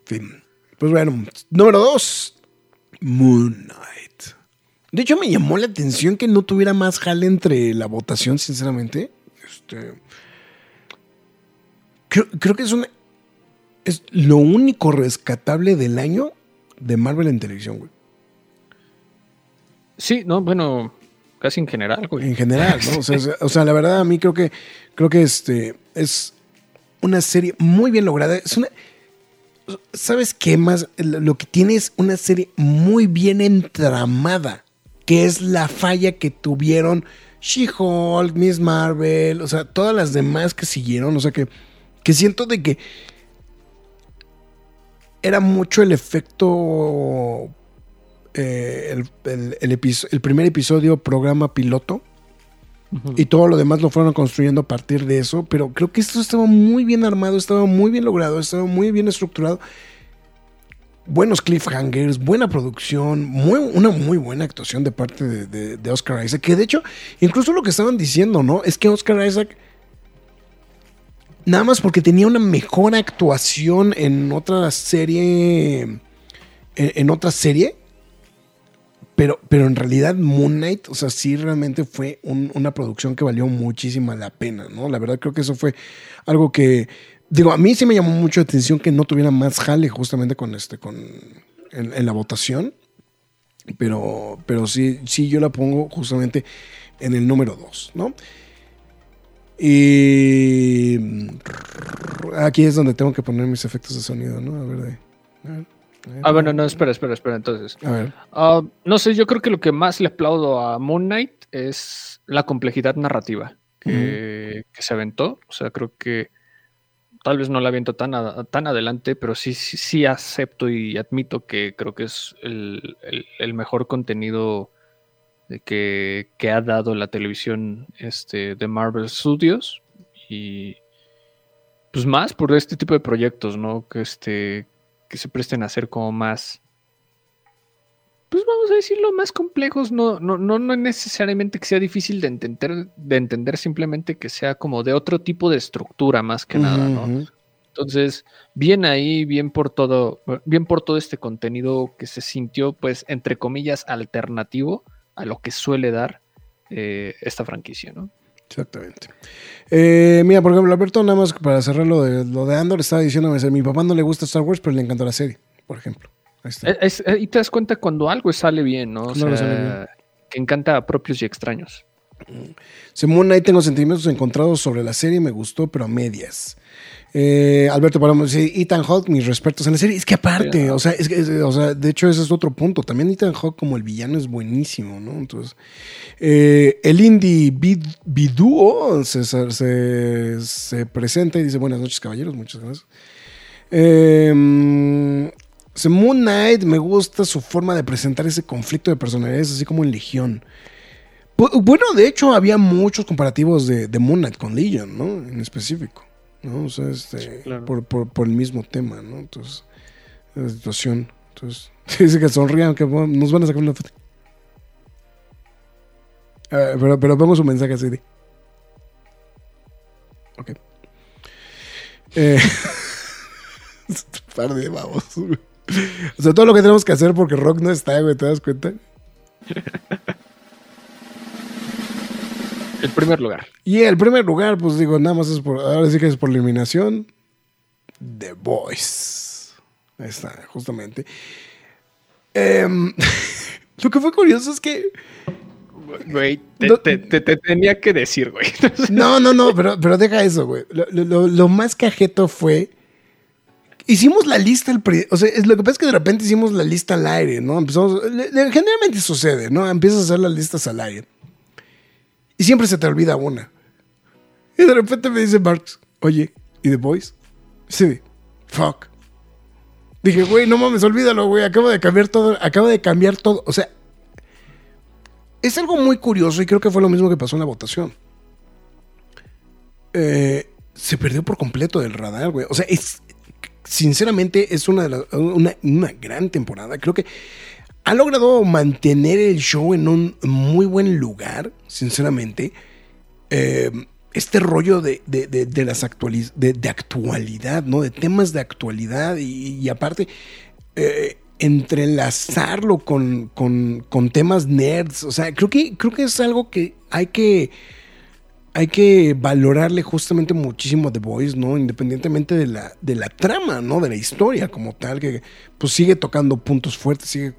En fin. Pues bueno, número dos. Moon Knight. De hecho, me llamó la atención que no tuviera más jale entre la votación, sinceramente. Este. Creo, creo que es una. Es lo único rescatable del año de Marvel en televisión, güey. Sí, no, bueno, casi en general, güey. En general, ¿no? O sea, *laughs* es- o sea, la verdad, a mí creo que. Creo que este. Es una serie muy bien lograda. Es una. ¿Sabes qué más? Lo que tiene es una serie muy bien entramada. Que es la falla que tuvieron She-Hulk, Miss Marvel, o sea, todas las demás que siguieron. O sea, que, que siento de que era mucho el efecto. Eh, el, el- el primer episodio, programa piloto. Y todo lo demás lo fueron construyendo a partir de eso. Pero creo que esto estaba muy bien armado, estaba muy bien logrado, estaba muy bien estructurado. Buenos cliffhangers, buena producción, muy, una muy buena actuación de parte de, de- de Oscar Isaac. Que de hecho, incluso lo que estaban diciendo, ¿no? Es que Oscar Isaac, nada más porque tenía una mejor actuación en otra serie, en, en otra serie, pero, pero en realidad Moon Knight, o sea, sí realmente fue un- una producción que valió muchísima la pena, ¿no? La verdad creo que eso fue algo que, digo, a mí sí me llamó mucho la atención que no tuviera más jale justamente con este, con, en, la votación, pero, pero sí, sí yo la pongo justamente en el número 2, ¿no? Y aquí es donde tengo que poner mis efectos de sonido, ¿no? A ver, de- a ver. Ah, bueno, no, espera, espera, espera, entonces. A ver. Ah, no sé, yo creo que lo que más le aplaudo a Moon Knight es la complejidad narrativa que, que se aventó. O sea, creo que tal vez no la aviento tan, a- tan adelante, pero sí, sí, sí acepto y admito que creo que es el, el- el mejor contenido que, que ha dado la televisión este, de Marvel Studios. Y pues más por este tipo de proyectos, ¿no? Que, este, que se presten a ser como más pues vamos a decirlo, más complejos, no, no, no, no necesariamente que sea difícil de entender, de entender, simplemente que sea como de otro tipo de estructura más que nada, ¿no? Entonces, bien ahí, bien por todo, bien por todo este contenido que se sintió, pues, entre comillas, alternativo a lo que suele dar eh, esta franquicia, ¿no? Exactamente. Eh, mira, por ejemplo, Alberto, nada más para cerrar lo de, lo de Andor, estaba diciéndome, mi papá no le gusta Star Wars, pero le encantó la serie, por ejemplo. Ahí está. Es- es- y te das cuenta cuando algo sale bien, ¿no? O Cuando algo sea, sale bien. que encanta a propios y extraños. Simón, ahí tengo sentimientos encontrados sobre la serie, me gustó, pero a medias. Eh, Alberto Palomo dice, Ethan Hawke, mis respetos en la serie. Es que aparte, Sí, o, sea, es que, es- o sea, de hecho ese es otro punto. También Ethan Hawke como el villano es buenísimo, ¿no? Entonces, eh, el indie Bid- Biduo se, se, se presenta y dice, buenas noches caballeros, muchas gracias. Eh, dice, Moon Knight, me gusta su forma de presentar ese conflicto de personalidades, así como en Legión. Bu- Bueno, de hecho, había muchos comparativos de, de Moon Knight con Legion, ¿no? En específico, ¿no? O sea, este, claro. por, por- por el mismo tema, ¿no? Entonces, la situación. Entonces, *laughs* dice que sonrían, que nos van a sacar una foto. Pero, pero pongo su mensaje así de. Ok. Eh, *laughs* par de babos. O sea, todo lo que tenemos que hacer porque Rock no está, güey, ¿te das cuenta? *laughs* El primer lugar. Y el primer lugar, pues digo, nada más es por. Ahora sí que es por eliminación. The Voice. Ahí está, justamente. Em, *laughs* lo que fue curioso es que. Güey, te, No- te- te- te tenía que decir, güey. *laughs* No, no, no, pero, pero deja eso, güey. Lo, lo- lo- más cajeto fue. Hicimos la lista, pri- o sea, es, lo que pasa es que de repente hicimos la lista al aire, ¿no? Empezamos, le- le- generalmente sucede, ¿no? Empiezas a hacer las listas al aire. Y siempre se te olvida una. Y de repente me dice Marx, oye, ¿y The Voice? Sí, fuck. Dije, güey, no mames, olvídalo, güey, acabo de cambiar todo, acabo de cambiar todo. O sea, es algo muy curioso y creo que fue lo mismo que pasó en la votación. Eh, se perdió por completo del radar, güey. O sea, es, sinceramente es una, de las- una, una gran temporada. Creo que ha logrado mantener el show en un muy buen lugar, sinceramente. Eh, este rollo de, de- de- de las actualiz- de, actualidad, ¿no? De temas de actualidad y, y aparte eh, entrelazarlo con, con- con temas nerds. O sea, creo que, creo que es algo que hay que hay que valorarle justamente muchísimo a The Voice, ¿no? Independientemente de la, de la trama, ¿no? De la historia como tal, que pues sigue tocando puntos fuertes, sigue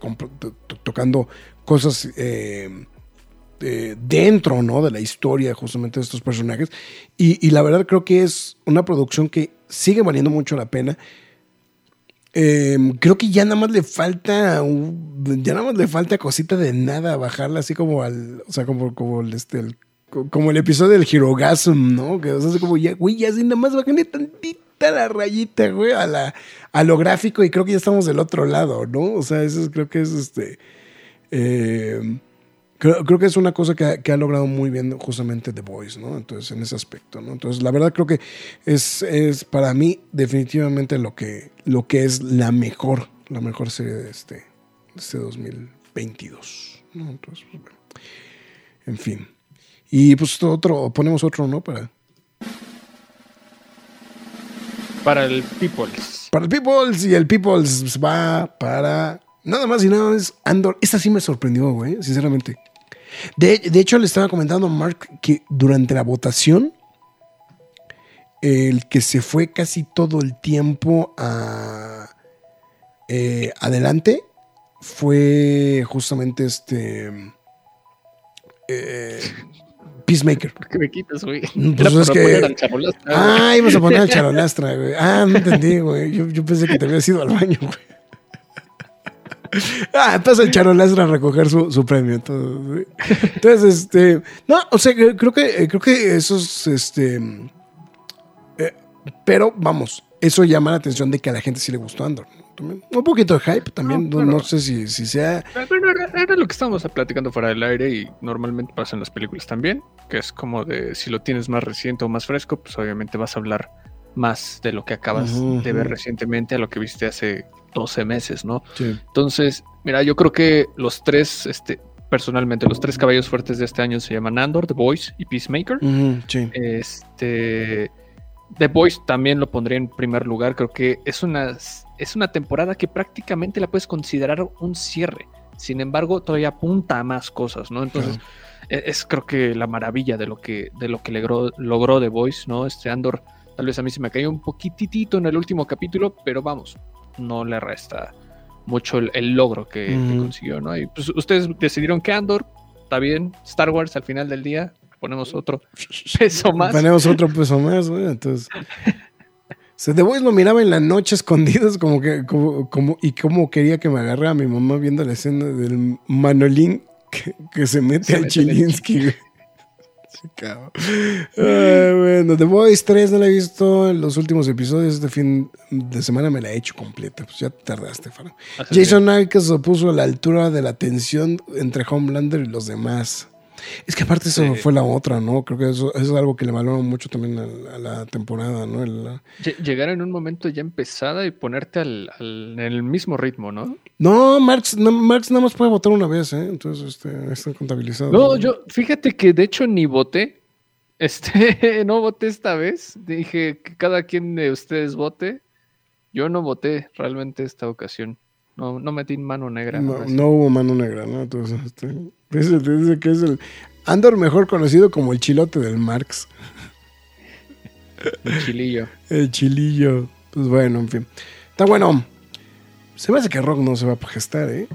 tocando cosas eh, eh, dentro, ¿no? De la historia justamente de estos personajes. Y, la verdad creo que es una producción que sigue valiendo mucho la pena. Eh, creo que ya nada más le falta, ya nada más le falta cosita de nada bajarla así como al, o sea, como, como este, el- como el episodio del Hirogasm, ¿no? Que o sea, es como ya, güey, ya así nada más bajarle tantita la rayita, güey, a la, a lo gráfico y creo que ya estamos del otro lado, ¿no? O sea, eso es- creo que es este, eh, Creo, creo que es una cosa que ha, que ha logrado muy bien justamente The Voice, ¿no? Entonces, en ese aspecto, ¿no? Entonces, la verdad creo que es, es para mí definitivamente lo que, lo que es la mejor, la mejor serie de este, de este 2022, ¿no? Entonces, pues, bueno. En fin. Y pues otro, ponemos otro, ¿no? Para, Para el Peoples. para el Peoples y el Peoples va para nada más y nada más Andor. Esta sí me sorprendió, güey, sinceramente. De, de hecho, le estaba comentando a Mark que durante la votación, el que se fue casi todo el tiempo a, eh, adelante fue justamente este eh, Peacemaker. ¿Por qué me quitas, güey? Pues es que- poner al charolastra, güey. Ah, ibas a poner al *laughs* charolastra, güey. Ah, no entendí, güey. Yo, yo pensé que te habías ido al baño, güey. *laughs* Ah, pasa el charolastra a recoger su, su premio. Entonces, este. No, o sea, creo que, eh, creo que eso es este. eh, pero vamos, eso llama la atención de que a la gente sí le gustó Andor. ¿No? También, Un poquito de hype también. No, No, claro. no sé si, si sea. Bueno, era, era lo que estábamos platicando fuera del aire y normalmente pasa en las películas también, que es como de si lo tienes más reciente o más fresco, pues obviamente vas a hablar más de lo que acabas Ujú, de ver recientemente a lo que viste hace 12 meses, ¿no? Sí. Entonces, mira, yo creo que los tres, este, personalmente, los tres caballos fuertes de este año se llaman Andor, The Voice y Peacemaker. Sí. Este. The Voice también lo pondría en primer lugar. Creo que es una, es una temporada que prácticamente la puedes considerar un cierre. Sin embargo, todavía apunta a más cosas, ¿no? Entonces, e- es, creo que la maravilla de lo que, de lo que logró, logró The Voice, ¿no? Este Andor, tal vez a mí se me cayó un poquitito en el último capítulo, pero vamos, no le resta mucho el, el logro que, consiguió, ¿no? Y pues ustedes decidieron que Andor, está bien, Star Wars al final del día, ponemos otro peso más. Ponemos otro peso más, güey. Entonces. Se The Voice lo miraba en la noche escondidas como que, como, como, y como quería que me agarrara mi mamá viendo la escena del Manolín que, que se mete Se al Chilinsky, güey. Ay, bueno, The Voice 3 no la he visto en los últimos episodios. Este fin de semana me la he hecho completa. Pues ya tardaste, Faro. Jason que se opuso a la altura de la tensión entre Homelander y los demás. Es que aparte eso Sí. fue la otra, ¿no? Creo que eso, eso es algo que le valoran mucho también a, la- a la temporada, ¿no? El- Llegar en un momento ya empezada y ponerte al, al- en el mismo ritmo, ¿no? No, Marx, no, Marx nada más puede votar una vez, ¿eh? Entonces este, está contabilizado. No, yo, fíjate que de hecho ni voté. *laughs* Este, no voté esta vez. Dije que cada quien de ustedes vote. Yo no voté realmente esta ocasión. No, no metí mano negra. No, no hubo mano negra, ¿no? Entonces, este, dice, dice que es el Andor mejor conocido como el chilote del Marx. Un chilillo. *laughs* El chilillo. Pues bueno, en fin. Está bueno. Se me hace que Rock no se va a gestar, ¿eh?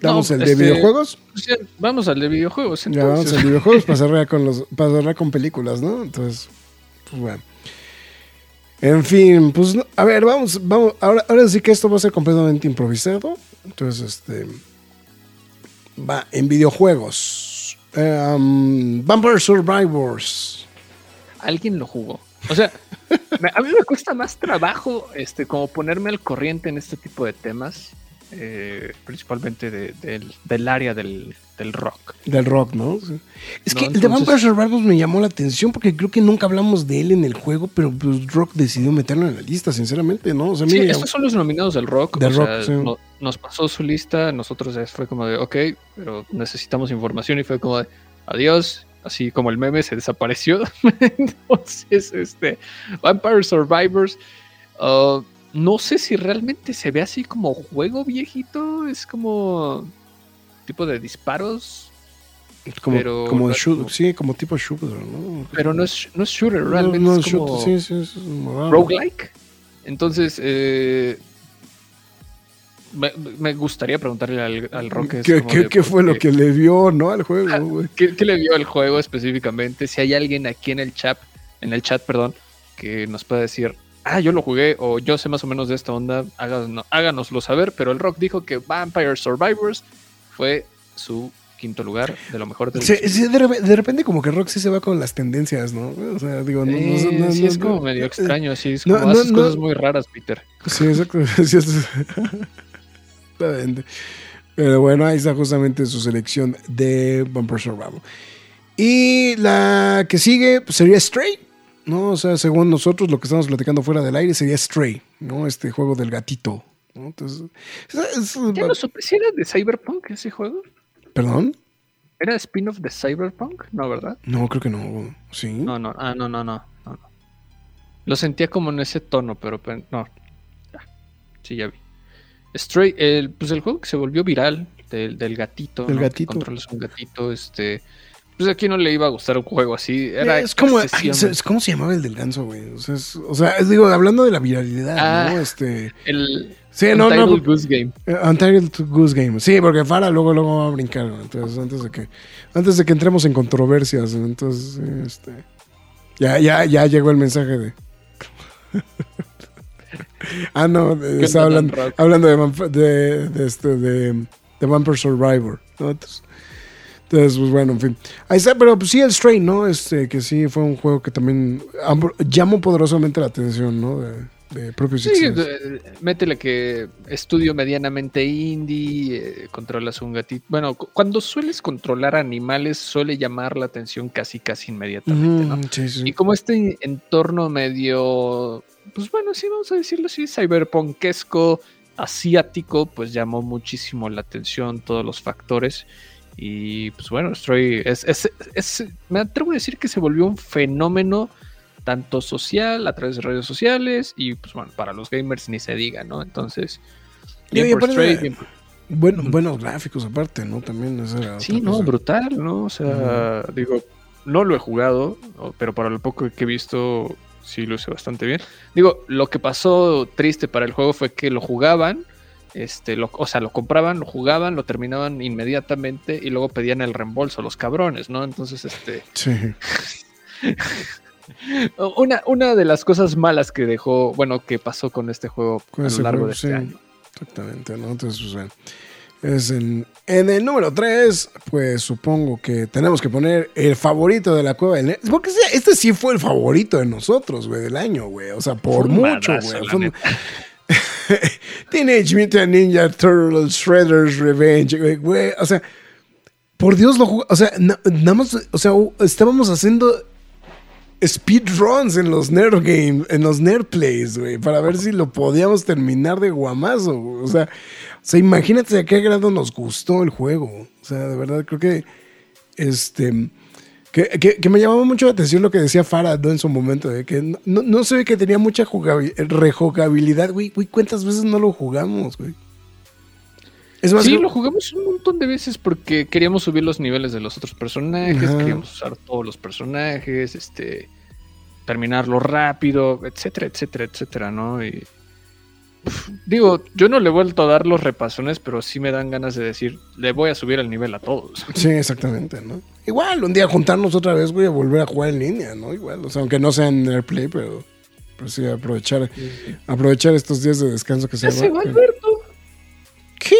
Damos No, el de este, videojuegos. Pues vamos al de videojuegos. Ya vamos Entonces. al de videojuegos para *laughs* cerrar con los, para cerrar con películas, ¿no? Entonces, pues bueno. En fin, pues a ver, vamos, vamos. Ahora, ahora sí que esto va a ser completamente improvisado. Entonces, este. Va en videojuegos. Um, Vampire Survivors. Alguien lo jugó. O sea, a mí me cuesta más trabajo este, como ponerme al corriente en este tipo de temas. Eh, principalmente de- del, del área del, del rock. Del rock, ¿no? Sí. Es No, que el de Vampire Survivors me llamó la atención porque creo que nunca hablamos de él en el juego, pero pues Rock decidió meterlo en la lista, sinceramente, ¿no? O sea, Sí, estos son los nominados del rock. Del o rock, sea, sí. no- nos pasó su lista, nosotros fue como de, ok, pero necesitamos información y fue como de, adiós, así como el meme se desapareció. *laughs* Entonces, este, Vampire Survivors, uh, no sé si realmente se ve así como juego viejito, es como tipo de disparos, como, pero como no de es shoot- como- sí, como tipo shooter, ¿no? pero no es, no es shooter, realmente no, es como shooter, sí, sí, es roguelike. Entonces, eh, me, me gustaría preguntarle al, al Roque. es ¿Qué, como qué- de qué por fue lo que le vio, no, al juego, güey? ¿Qué, qué le vio al juego específicamente? Si hay alguien aquí en el chat, en el chat, perdón, que nos pueda decir, ah, yo lo jugué o yo sé más o menos de esta onda, háganos, háganoslo saber. Pero el Rock dijo que Vampire Survivors fue su quinto lugar de lo mejor del Sí, sí, de, de repente como que Rock sí se va con las tendencias, ¿no? O sea, digo, no, Eh, no, sí, no, es como medio extraño, así es como haces cosas muy raras, Peter. Sí, exacto. *laughs* Sí, Exactamente. Pero bueno, ahí está justamente su selección de Bumper Survival. Y la que sigue pues, sería Stray, ¿no? O sea, según nosotros, lo que estamos platicando fuera del aire sería Stray, ¿no? Este juego del gatito. ¿no? Entonces, es- es- ¿Ya no supe si era de Cyberpunk ese juego? ¿Perdón? ¿Era spin-off de Cyberpunk? No, ¿verdad? No, creo que no. ¿Sí? No, no, ah, no, no, no. Lo sentía como en ese tono, pero pe- no. Ya. Sí, ya vi. Stray, el, pues el juego que se volvió viral del, del gatito. Del ¿no? Que gatito. controlas un gatito, este. Pues aquí no le iba a gustar un juego así. Era es como, ay, es- ¿cómo se llamaba el del ganso, güey? O sea, es- o sea, es- digo, hablando de la viralidad, Ah. ¿no? Este, el sí, no, no, Goose Game. Eh, Untitled Goose Game. Sí, porque Fara luego, luego va a brincar. güey. Entonces, antes de que, antes de que entremos en controversias, entonces, este, ya, ya, ya llegó el mensaje de. *laughs* ah, no, de- ¿Qué estaba onda, hablando, hablando de, de, de este, de, de Vampire Survivor. ¿no? Entonces, entonces, pues bueno, en fin. Ahí está, pero pues sí, el Strain, ¿no? Este, que sí fue un juego que también am- llamó poderosamente la atención, ¿no? De, de propios Sí, métele que estudio medianamente indie, eh, controlas un gatito. Bueno, cu- cuando sueles controlar animales suele llamar la atención casi casi inmediatamente, ¿no? Ujú, sí, sí. Y como este entorno medio, pues bueno, sí, vamos a decirlo así, cyberpunkesco, asiático, pues llamó muchísimo la atención todos los factores. Y pues bueno, Stray es, es- es- me atrevo a decir que se volvió un fenómeno tanto social, a través de redes sociales, y pues bueno, para los gamers ni se diga, ¿no? Entonces, bien por Stray, bien por- Bueno, buenos gráficos aparte, ¿no? También esa Sí, no, cosa. brutal, ¿no? O sea, digo, no lo he jugado, pero para lo poco que he visto, sí luce bastante bien. Digo, lo que pasó triste para el juego fue que lo jugaban, este, lo, o sea, lo compraban, lo jugaban, lo terminaban inmediatamente y luego pedían el reembolso, los cabrones, ¿no? Entonces, este, Sí. *laughs* una, una de las cosas malas que dejó, bueno, que pasó con este juego Con a lo largo juego, de este sí. año. Exactamente, ¿no? Entonces, pues bueno. Es en, en el número 3, pues supongo que tenemos que poner el favorito de la cueva del Nerd. Porque este- este sí fue el favorito de nosotros, güey, del año, güey. O sea, por mucho, güey. *laughs* Teenage Mutant Ninja Turtles Shredder's Revenge, güey. O sea, por Dios lo jugamos. O sea, na- nada más, o sea, estábamos haciendo speedruns en los Nerd Games, en los Nerd Plays, güey, para ver si lo podíamos terminar de guamazo. O sea, o sea, imagínate a qué grado nos gustó el juego. O sea, de verdad creo que este que, que- que me llamaba mucho la atención lo que decía Farah ¿no? en su momento, de que no, no, se ve que tenía mucha jugabi- rejugabilidad, güey. Güey, ¿cuántas veces no lo jugamos, güey? Es más, Sí, lo jugamos un montón de veces porque queríamos subir los niveles de los otros personajes, Ajá. queríamos usar todos los personajes, este, terminarlo rápido, etcétera, etcétera, etcétera, ¿no? Y digo, yo no le he vuelto a dar los repasones, pero sí me dan ganas de decir, le voy a subir el nivel a todos. Sí, exactamente, ¿no? Igual, un día juntarnos otra vez, güey, a volver a jugar en línea, ¿no? Igual, o sea, aunque no sea en AirPlay, pero, pero sí aprovechar, aprovechar estos días de descanso que se se va, Alberto. ¿Qué?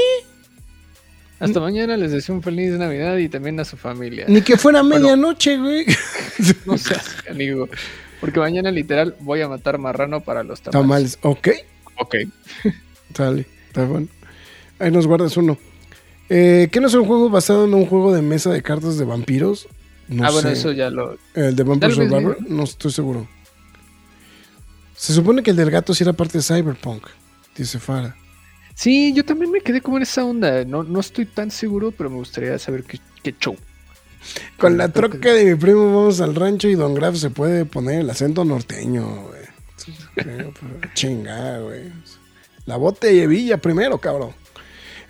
Hasta mañana les deseo un feliz Navidad y también a su familia. Ni que fuera medianoche, güey. No seas amigo. Porque mañana literal voy a matar marrano para los tamales. Tamales, ok. Ok. *laughs* Sale, está bueno. Ahí nos guardas uno. Eh, ¿Qué no es un juego basado en un juego de mesa de cartas de vampiros? No ah, bueno, sé. eso ya lo. ¿El de Vampire Survivor? No estoy seguro. Se supone que el del gato sí era parte de Cyberpunk, dice Farah. Sí, yo también me quedé como en esa onda. No, no estoy tan seguro, pero me gustaría saber qué, qué show. Con la troca de mi primo vamos al rancho y Don Graf se puede poner el acento norteño, güey. Creo, pero Chinga, güey. La botella primero, cabrón.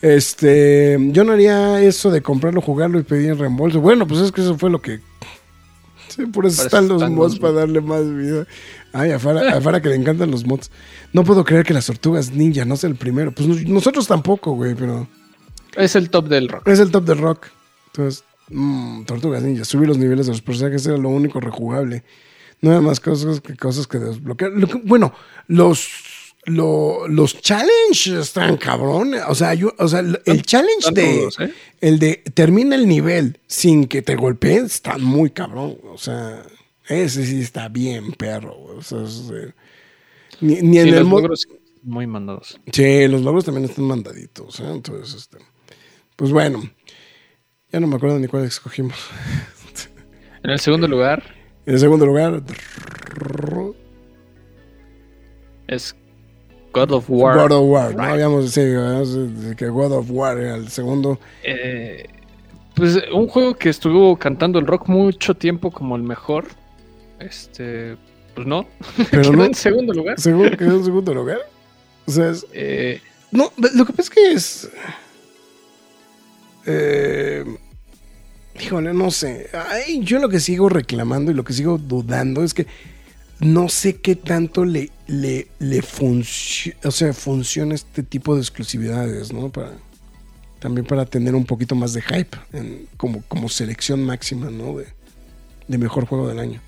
Este, yo no haría eso de comprarlo, jugarlo y pedir reembolso. Bueno, pues es que eso fue lo que. Sí, por eso están los mods para darle más vida. Ay, a Fara, a Fara que le encantan los mods. No puedo creer que las tortugas ninja no sea el primero. Pues nos- nosotros tampoco, güey, pero. Es el top del rock. Es el top de rock. Entonces, mm, Tortugas Ninja, subir los niveles de los personajes era lo único rejugable. No hay más cosas que cosas que desbloquear. Lo que- bueno, los, lo- los challenges están cabrones. O sea, yo, o sea, el challenge de ¿eh? el de termina el nivel sin que te golpeen está muy cabrón. O sea, ese sí está bien perro. O sea, es, eh, ni, ni en el muy mandados. Sí, los logros también están mandaditos. ¿eh? Entonces, este, pues bueno, ya no me acuerdo ni cuál escogimos. En el segundo lugar En segundo lugar, es God of War. God of War. No habíamos sí, que God of War era el segundo. Eh, pues un juego que estuvo cantando el rock mucho tiempo como el mejor. Este, pues no. *laughs* Pero Quedó no, en segundo lugar. segundo, quedó en segundo lugar. O sea, es- Eh, no, lo que pasa es que es. Eh, híjole, no sé. Ay, yo lo que sigo reclamando y lo que sigo dudando es que no sé qué tanto le, le, le o sea, funciona este tipo de exclusividades, ¿no? Para, también para tener un poquito más de hype en- como, como selección máxima, ¿no? De, de mejor juego del año.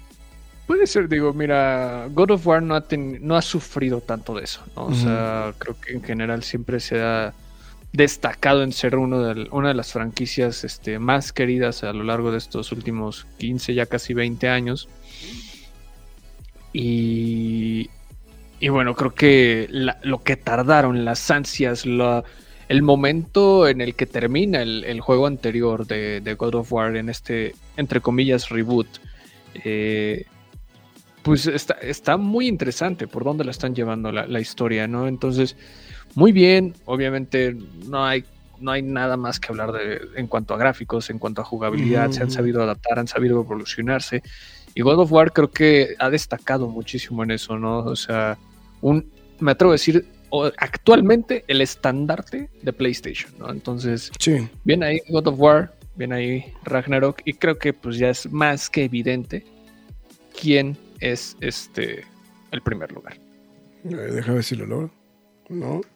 Puede ser, digo, mira, God of War no ha, ten- no ha sufrido tanto de eso, ¿no? O sea, creo que en general siempre se ha destacado en ser uno de, una de las franquicias este, más queridas a lo largo de estos últimos 15, ya casi 20 años. Y, y bueno, creo que lo que tardaron, las ansias, la- el momento en el que termina el, el juego anterior de, de God of War en este, entre comillas, reboot, eh, pues está, está muy interesante por dónde la están llevando la, la historia, ¿no? Entonces, muy bien, obviamente no hay, no hay nada más que hablar de, en cuanto a gráficos, en cuanto a jugabilidad, se han sabido adaptar, han sabido evolucionarse. Y God of War creo que ha destacado muchísimo en eso, ¿no? O sea, un, me atrevo a decir, actualmente el estandarte de PlayStation, ¿no? Entonces, Sí. Bien ahí God of War, bien ahí Ragnarok, y creo que pues ya es más que evidente quién es este el primer lugar. Ver, Déjame ver si lo logro. No. *laughs*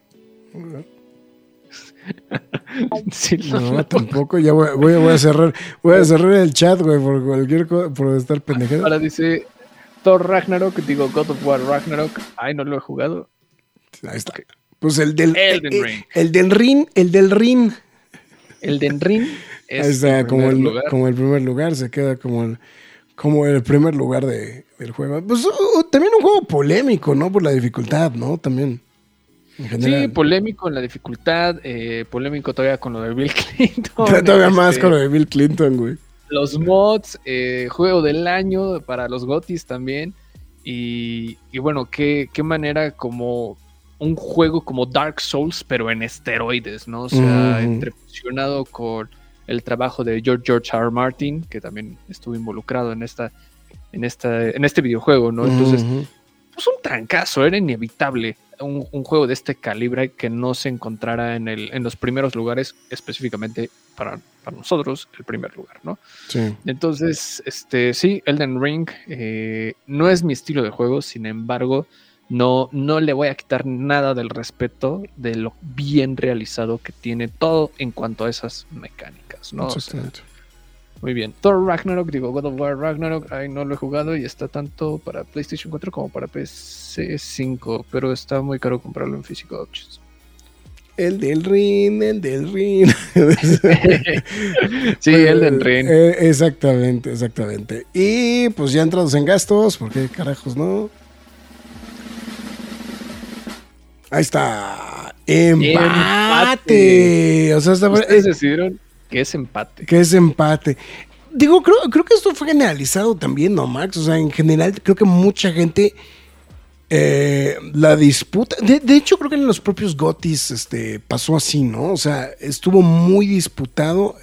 Sí, No, tampoco. Ya voy, voy, voy a cerrar. Voy a cerrar el chat, güey, por cualquier cosa, por estar pendejado. Ahora dice Thor Ragnarok, digo God of War Ragnarok, ay no lo he jugado. Ahí está. Pues el del. Elden eh, Ring. El del ring, el del ring. El de Ring es Ahí está, el como el, lugar. como el primer lugar, se queda como el, como el primer lugar de, del juego. Pues uh, también un juego polémico, ¿no? Por la dificultad, ¿no? También. Sí, polémico en la dificultad, eh, polémico todavía con lo de Bill *laughs* Clinton. Todavía más este, con lo de Bill Clinton, güey. Los mods, eh, juego del año para los GOTIS también. Y, y bueno, qué, qué manera como un juego como Dark Souls, pero en esteroides, ¿no? O sea, Ujú. entrefusionado con el trabajo de George George R. R. Martin, que también estuvo involucrado en esta, en esta, en este videojuego, ¿no? Entonces, Ujú. pues un trancazo, era inevitable un, un juego de este calibre que no se encontrara en, el, en los primeros lugares, específicamente para, para nosotros, el primer lugar, ¿no? Sí. Entonces, este, sí, Elden Ring eh, no es mi estilo de juego, sin embargo, no, no le voy a quitar nada del respeto de lo bien realizado que tiene todo en cuanto a esas mecánicas, ¿no? O sea, Exactamente. muy bien. Thor Ragnarok, digo God of War Ragnarok, ahí no lo he jugado y está tanto para PlayStation 4 como para PC 5, pero está muy caro comprarlo en físico options. El del ring, el del ring. *laughs* sí, Elden Ring. Eh, exactamente, exactamente. Y pues ya entrados en gastos, porque carajos, ¿no? Ahí está. Empate. Empate. O sea, está, Ustedes decidieron que es empate. que es empate. Digo, creo, creo que esto fue generalizado también, ¿no, Max? O sea, en general, creo que mucha gente eh, la disputa. De, de hecho, creo que en los propios Gotis este, pasó así, ¿no? O sea, estuvo muy disputado.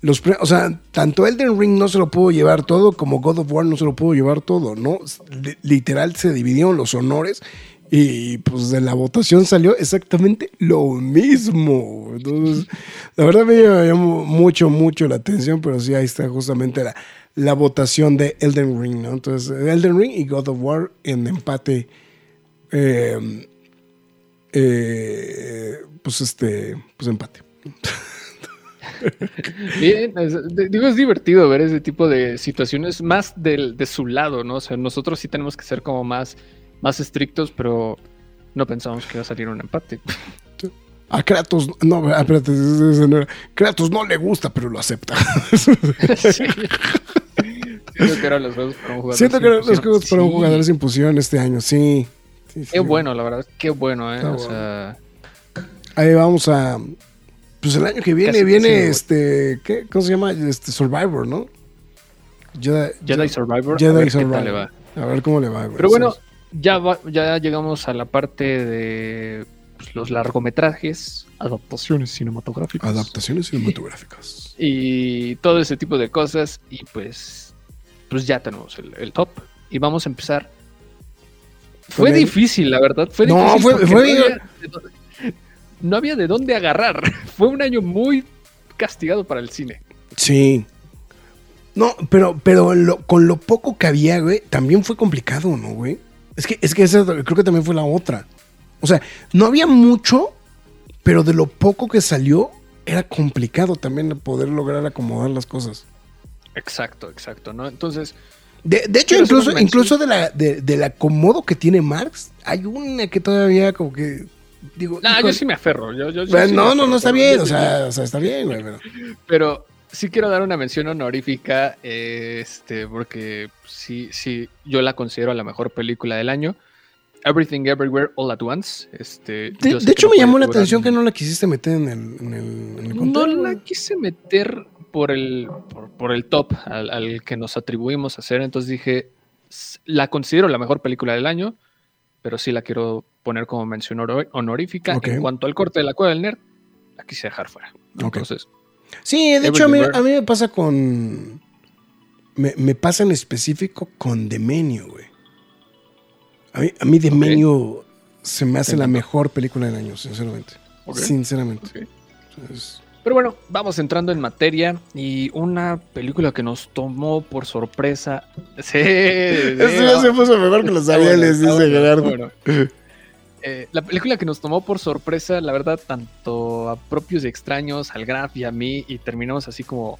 los, o sea, tanto Elden Ring no se lo pudo llevar todo, como God of War no se lo pudo llevar todo, ¿no? Li- Literal se dividieron los honores. Y pues de la votación salió exactamente lo mismo. Entonces, la verdad me llamó mucho, mucho la atención, pero sí, ahí está justamente la, la votación de Elden Ring, ¿no? Entonces, Elden Ring y God of War en empate. eh, eh, pues este, pues empate. *laughs* Bien, digo, es divertido ver ese tipo de situaciones más del, de su lado, ¿no? O sea, nosotros sí tenemos que ser como más, más estrictos, pero no pensamos que iba a salir un empate. *laughs* A Kratos, no, espérate. Kratos no le gusta, pero lo acepta. *laughs* sí. Siento que eran los juegos para un jugador. Siento sin que eran los fusión. juegos para un Sí. jugador sin fusión este año, sí. Sí, sí. Qué bueno, la verdad, qué bueno, ¿eh? Está o bueno. sea, Ahí vamos a. Pues el año que viene Casi, viene casi, este. ¿qué? ¿Cómo se llama? Este Survivor, ¿no? Jedi, Jedi Survivor, Jedi a ver qué Survivor. tal le va. A ver cómo le va, güey. Pero bueno. Ya, va- ya llegamos a la parte de pues, los largometrajes, adaptaciones cinematográficas. Adaptaciones cinematográficas. *laughs* y todo ese tipo de cosas. Y pues, pues ya tenemos el, el top. Y vamos a empezar. Fue el- difícil, la verdad. Fue No, difícil fue- fue- no, había de dónde, no había de dónde agarrar. *laughs* Fue un año muy castigado para el cine. Sí. No, pero, pero lo- con lo poco que había, güey, también fue complicado, ¿no, güey? Es que, es que esa creo que también fue la otra. O sea, no había mucho, pero de lo poco que salió, era complicado también poder lograr acomodar las cosas. Exacto, exacto, ¿no? Entonces, De, de hecho, incluso, incluso de la, de, del acomodo que tiene Marx, hay una que todavía como que. Digo, nah, híjole, yo sí me aferro. Yo, yo- yo bueno, sí me no, no, aferro, no está bien, o sea, o sea, está bien, güey, pero. Pero sí quiero dar una mención honorífica, este, porque sí, sí, yo la considero la mejor película del año. Everything Everywhere All at Once. Este, De, hecho, no me llamó la atención que no la quisiste meter en el, en el, en el No la quise meter por el, por, por el top al, al que nos atribuimos a hacer. Entonces dije, "S- la considero la mejor película del año, pero sí la quiero poner como mención honor- honorífica. En cuanto al corte de la cueva del nerd, la quise dejar fuera. Entonces, Sí, de hecho, a mí, Everywhere. a mí me pasa con. Me, me pasa en específico con The Menu, güey. A mí, a mí The. Menu se me hace la mejor película del año, sinceramente. Sinceramente. Pero bueno, vamos entrando en materia y una película que nos tomó por sorpresa. *laughs* Sí, Eso ya se puso mejor que los aviones, dice Gerardo. bueno. *laughs* Eh, la película que nos tomó por sorpresa, la verdad, tanto a propios y extraños, al Graf y a mí, y terminamos así como.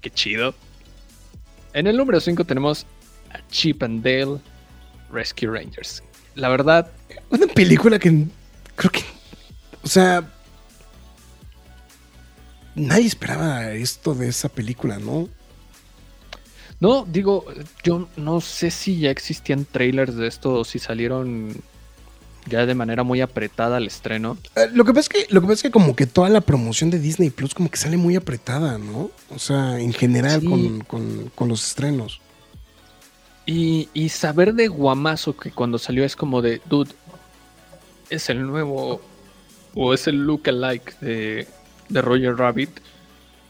Qué chido. En el número 5 tenemos a Chip and Dale Rescue Rangers. La verdad, Una película que creo que. O sea. Nadie esperaba esto de esa película, ¿no? no, digo, yo no sé si ya existían trailers de esto o si salieron ya de manera muy apretada al estreno. Eh, lo que pasa es que, lo que pasa es que como que toda la promoción de Disney Plus como que sale muy apretada, ¿no? O sea, en general Sí. con, con- con los estrenos. Y, y saber de Guamazo que cuando salió es como de, dude, es el nuevo o es el look-alike de, de Roger Rabbit.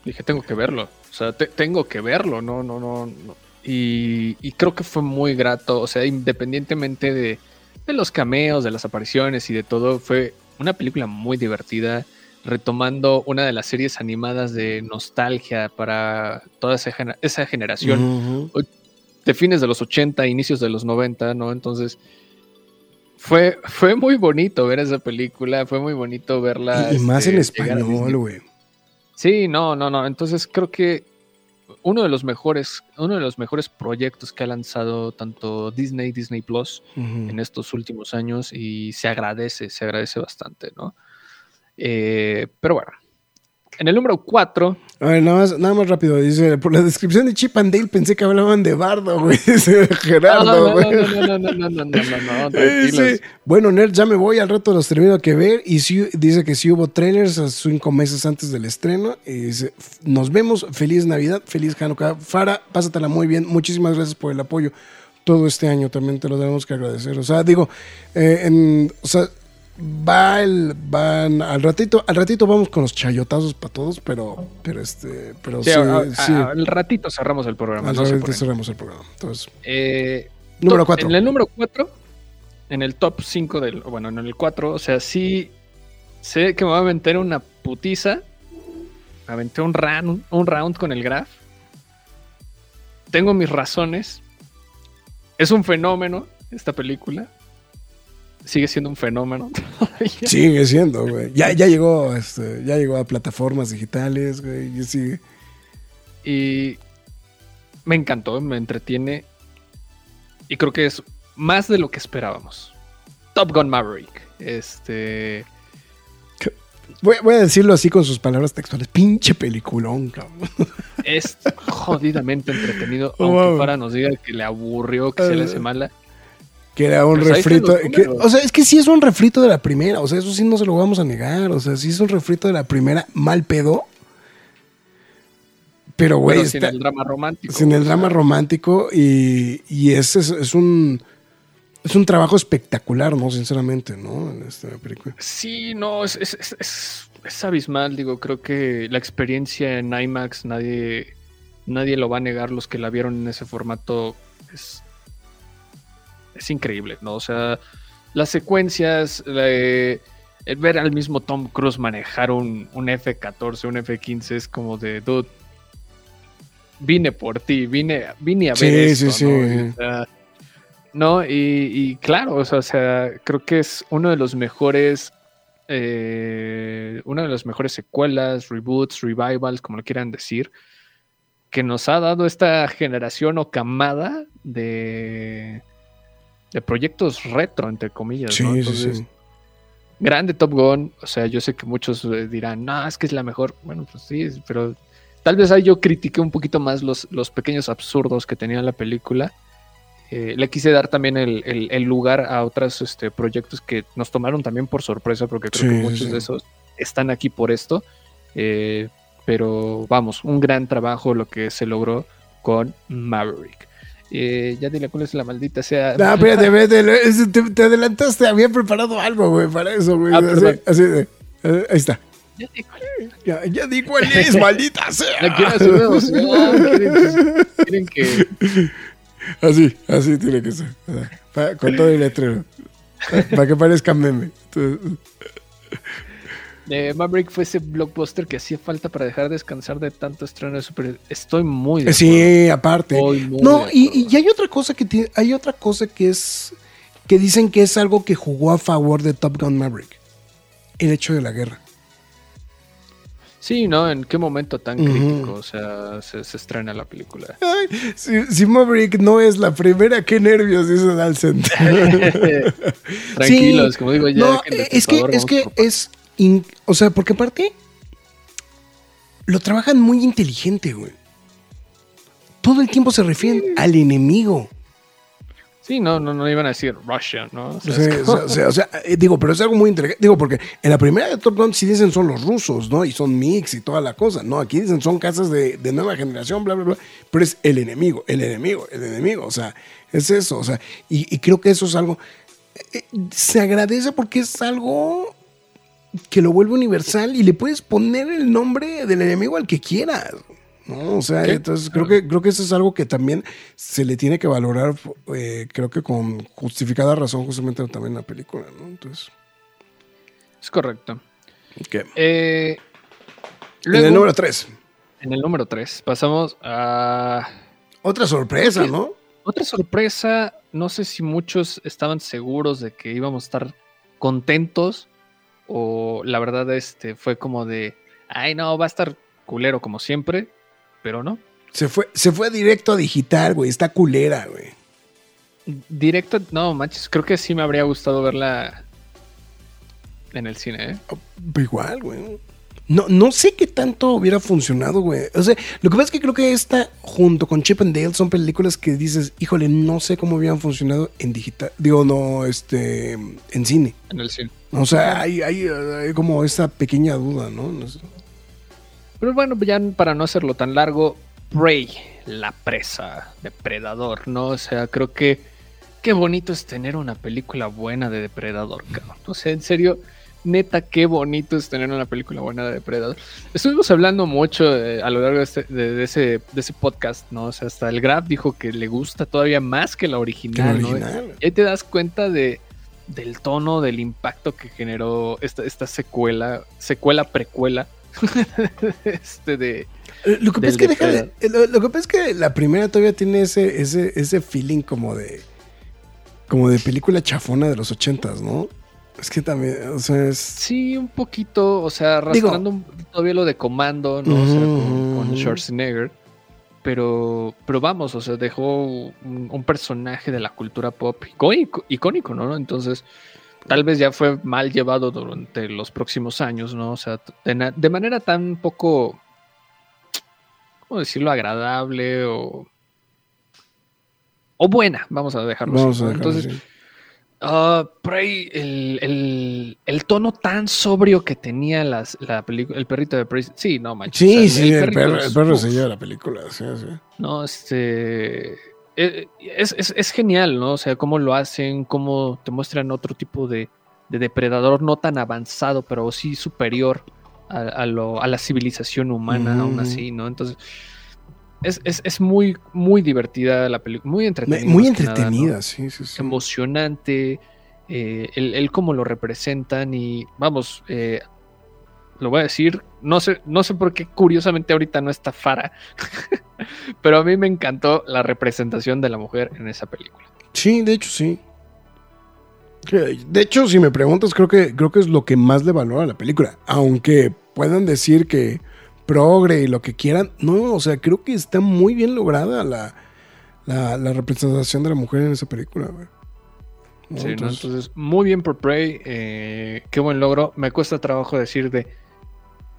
Dije, tengo que verlo. O sea, te- tengo que verlo, no, no, no. no. Y, y creo que fue muy grato. O sea, independientemente de, de los cameos, de las apariciones y de todo, fue una película muy divertida. Retomando una de las series animadas de nostalgia para toda esa, gener- esa generación de fines de los 80, inicios de los 90, ¿no? Entonces, fue, fue muy bonito ver esa película, fue muy bonito verla. Y, más este, en a español, güey. Sí, no, no, no. Entonces creo que uno de los mejores, uno de los mejores proyectos que ha lanzado tanto Disney, Disney Plus en estos últimos años y se agradece, se agradece bastante, ¿no? Eh, pero bueno, en el número 4, A ver, nada más, nada más rápido. Dice, por la descripción de Chip and Dale pensé que hablaban de Bardo, güey. Dice Gerardo, no, no, güey. no, no, no, no, no, no, no, no, no, Eh, sí. Bueno, Nerd, ya me voy, al rato los termino que ver. Y sí, dice que sí hubo trailers a cinco meses antes del estreno. Y dice, nos vemos, feliz Navidad, feliz Hanukkah. Fara, pásatela muy bien. Muchísimas gracias por el apoyo todo este año. También te lo tenemos que agradecer. O sea, digo, eh, en- o sea, va el, van al ratito, al ratito vamos con los chayotazos para todos, pero, pero este, pero Sí, sí, a- a- sí. al ratito cerramos el programa. Al no ratito cerramos el programa. Entonces, Eh, Número top- cuatro. En el número 4, en el top 5 del. Bueno, en el 4, o sea, sí sé que me va a aventar una putiza. Me aventé un round, un round con el Graph. Tengo mis razones. Es un fenómeno esta película. Sigue siendo un fenómeno. *laughs* todavía. Sigue siendo, güey. Ya, ya llegó, este, ya llegó a plataformas digitales, güey. Y sigue. Y me encantó, me entretiene. Y creo que es más de lo que esperábamos. Top Gun Maverick. Este. Voy, voy a decirlo así con sus palabras textuales. Pinche peliculón, cabrón. Es *laughs* jodidamente entretenido. Aunque wow. Fara nos diga que le aburrió, que se le hace Eh. mala. Que era un Pues refrito. que- o sea, es que sí es un refrito de la primera. O sea, eso sí no se lo vamos a negar. O sea, sí es un refrito de la primera, mal pedo. Pero, güey, sin el drama romántico. sin el drama romántico y, y ese es, es un es un trabajo espectacular, ¿no? Sinceramente, ¿no? En esta película. Sí, no, es, es, es- es- es abismal. Digo, creo que la experiencia en IMAX, nadie, nadie lo va a negar. Los que la vieron en ese formato es, es increíble, ¿no? O sea, las secuencias, la- el ver al mismo Tom Cruise manejar un, un F-14, un F-15 es como de, dude, vine por ti, vine, vine a ver Sí, esto, sí, ¿no? o sea, no, y, y claro, o sea, o sea, creo que es uno de los mejores, eh, una de las mejores secuelas, reboots, revivals, como lo quieran decir, que nos ha dado esta generación o camada de, de proyectos retro, entre comillas. Sí, ¿no? sí, Entonces, sí. grande Top Gun. O sea, yo sé que muchos eh, dirán, no, es que es la mejor. Bueno, pues sí, pero tal vez ahí yo critiqué un poquito más los, los pequeños absurdos que tenía la película. Eh, le quise dar también el, el- el lugar a otros este, proyectos que nos tomaron también por sorpresa, porque creo Sí, que sí, muchos sí. de esos están aquí por esto. Eh, pero vamos, un gran trabajo lo que se logró con Maverick. Eh, ya dile cuál es la maldita sea. No, espérate, espérate, te, te adelantaste, había preparado algo, güey, para eso, güey. Ah, así, de, eh, ahí está. Ya di cuál es. Ya, ya di cuál es, *laughs* maldita La sea. quiero hacer de emoción, quieren, quieren que *laughs* Así, así tiene que ser. o con todo el letrero. Para que parezca meme. Entonces, Eh, Maverick fue ese blockbuster que hacía falta para dejar descansar de tanto estreno de super. Estoy muy de sí, aparte. No, y, y hay otra cosa que tiene, hay otra cosa que es que dicen que es algo que jugó a favor de Top Gun Maverick. El hecho de la guerra. Sí, ¿no? ¿En qué momento tan crítico? O sea, se, se estrena la película. Ay, si, si Maverick no es la primera, qué nervios, dice Dalsen. *laughs* Tranquilos, como digo, ya. No, que es que, es que es. In- o sea, porque aparte. Lo trabajan muy inteligente, güey. Todo el tiempo se refieren al enemigo. Sí, no, no, no iban a decir Russia, ¿no? O sea, Sí, es o como- sea, o sea, o sea, digo, pero es algo muy inteligente. Digo, porque en la primera de Top Gun sí dicen son los rusos, ¿no? Y son mix y toda la cosa. No, aquí dicen son casas de, de nueva generación, bla, bla, bla. Pero es el enemigo, el enemigo, el enemigo. O sea, es eso. O sea, y, y creo que eso es algo. eh, eh, se agradece porque es algo que lo vuelve universal y le puedes poner el nombre del enemigo al que quieras. ¿no? O sea, entonces creo que, creo que eso es algo que también se le tiene que valorar, eh, creo que con justificada razón, justamente también en la película, ¿no? Entonces, Es correcto. ¿qué? Eh, en el número 3, en el número 3, pasamos a otra sorpresa, ¿no? otra sorpresa. No sé si muchos estaban seguros de que íbamos a estar contentos o la verdad este fue como de, ay no, va a estar culero como siempre, pero no. Se fue, se fue directo a digital, güey, está culera, güey. Directo, no, manches, creo que sí me habría gustado verla en el cine, ¿eh? Pero igual, güey. No, no sé qué tanto hubiera funcionado, güey. O sea, lo que pasa es que creo que esta, junto con Chip and Dale, son películas que dices, híjole, no sé cómo hubieran funcionado en digital. Digo, no, este, en cine. En el cine. O sea, hay, hay, hay como esa pequeña duda, ¿no? No sé. Pero bueno, ya para no hacerlo tan largo, Prey, la presa, depredador, ¿no? O sea, creo que qué bonito es tener una película buena de depredador, cabrón. O sea, en serio, neta, qué bonito es tener una película buena de depredador. Estuvimos hablando mucho eh, a lo largo de, este- de- de ese, de ese podcast, ¿no? O sea, hasta el Grab dijo que le gusta todavía más que la original, ¿no? original. Y ahí te das cuenta de, del tono, del impacto que generó esta, esta secuela, secuela precuela. *laughs* este de. Eh, Lo que pasa es que deja de- depredador. eh, lo, lo que pasa es que la primera todavía tiene ese, ese, ese feeling como de como de película chafona de los ochentas, ¿no? Es que también, o sea, es Sí, un poquito, o sea, Digo- arrastrando un- todavía lo de comando, ¿no? O sea, con. Schwarzenegger. Pero, pero vamos, o sea, dejó un, un personaje de la cultura pop icónico, icónico, ¿no? Entonces, tal vez ya fue mal llevado durante los próximos años, ¿no? O sea, de, manera tan poco, ¿cómo decirlo? Agradable o... O buena, vamos a dejarlo vamos así, a dejarlo Entonces, así. Por ahí el, el- el tono tan sobrio que tenía las, la película, el perrito de Prey. Sí, no manches. Sí, o sea, sí, el, perro, es- el perro se lleva la película, sí, sí. No, este. eh, Es, es- es genial, ¿no? O sea, cómo lo hacen, cómo te muestran otro tipo de, de depredador no tan avanzado, pero sí superior a, a lo- a la civilización humana, aún Ujú. así, ¿no? Entonces. Es, es- es muy, muy divertida la película, muy entretenida. Muy entretenida, sí, sí, sí. emocionante, eh, el, el cómo lo representan y vamos, eh, lo voy a decir, no sé, no sé por qué curiosamente ahorita no está Fara, *laughs* pero a mí me encantó la representación de la mujer en esa película. Sí, de hecho sí. De hecho, si me preguntas, creo que, creo que es lo que más le valora a la película. Aunque puedan decir que progre y lo que quieran. No, o sea, creo que está muy bien lograda la, la, la representación de la mujer en esa película, güey. ¿No? Sí, ¿no? Entonces, muy bien por Prey, eh, qué buen logro. Me cuesta trabajo decir de,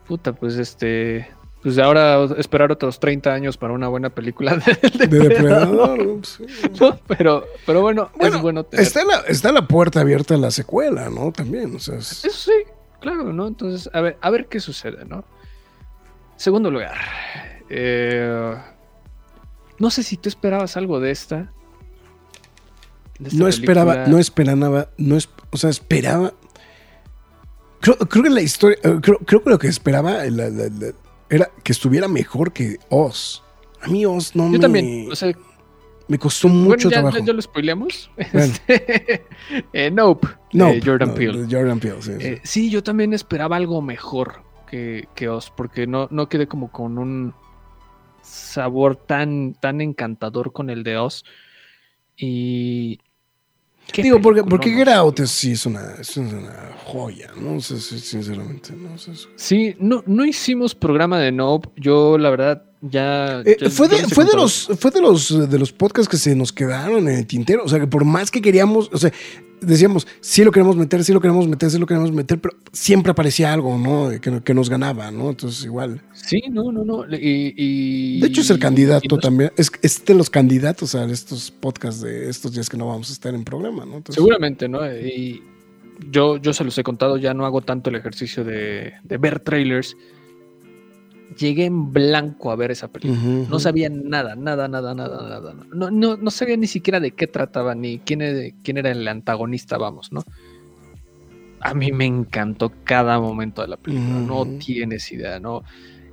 puta, pues este, pues ahora esperar otros 30 años para una buena película *laughs* de, de Depredador, depredador. *laughs* sí. ¿no? Pero, pero bueno, Bueno, es bueno tener Está la, está la puerta abierta a la secuela, ¿no? También, o sea, es- Eso sí, claro, ¿no? Entonces, a ver, a ver qué sucede, ¿no? Segundo lugar. eh, no sé si tú esperabas algo de esta. de esta no esperaba, no esperaba, no es, o sea, esperaba. Creo, creo que la historia, eh, creo, creo que lo que esperaba la- la- la- era que estuviera mejor que Oz. A mí Oz no Yo me, también, o sea, me costó bueno, mucho ya, trabajo. ya- ya lo spoileamos. *laughs* Bueno. Este, eh, nope, no, de Jordan no, Peele. Jordan Peele, sí, sí, yo también esperaba algo mejor que, que Oz, porque no, no quedé como con un sabor tan, tan encantador con el de Oz. Y. ¿qué Digo, porque, porque no? Get sí es una, es una joya, ¿no? O sea, sí, sinceramente, ¿no? Es- Sí, no, no hicimos programa de Nope. Yo, la verdad, ya. Eh, ya- fue de, fue de los fue de los de los podcasts que se nos quedaron en el tintero o sea que por más que queríamos o sea decíamos, sí lo queremos meter, sí lo queremos meter, sí lo queremos meter, pero siempre aparecía algo, ¿no? Que, que nos ganaba, ¿no? Entonces, igual. Sí, no, no, no. Y, y- De hecho, es el candidato y no- también. Es, es de los candidatos a estos podcasts de estos días que no vamos a estar en programa, ¿no? Entonces, Seguramente, ¿no? Y yo, yo se los he contado, ya no hago tanto el ejercicio de, de ver trailers. Llegué en blanco a ver esa película. No sabía nada, nada, nada, nada, nada. No, no, no sabía ni siquiera de qué trataba, ni quién era, quién era el antagonista, vamos, ¿no? A mí me encantó cada momento de la película, no tienes idea, ¿no?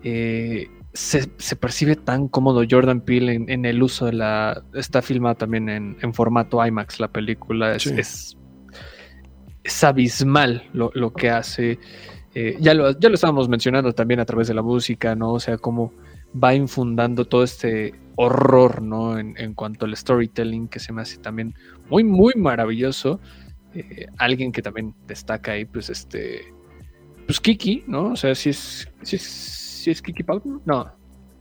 Eh, se, se percibe tan cómodo Jordan Peele en, en el uso de la... Está filmada también en, en formato IMAX la película, es, Sí. es, es abismal lo, lo que hace. Eh, ya, lo, ya lo estábamos mencionando también a través de la música, ¿no? O sea, cómo va infundando todo este horror, ¿no? En, en cuanto al storytelling, que se me hace también muy, muy maravilloso. Eh, alguien que también destaca ahí, pues este. Pues Kiki, ¿no? O sea, si es. Si es, si es Kiki Palmer, no.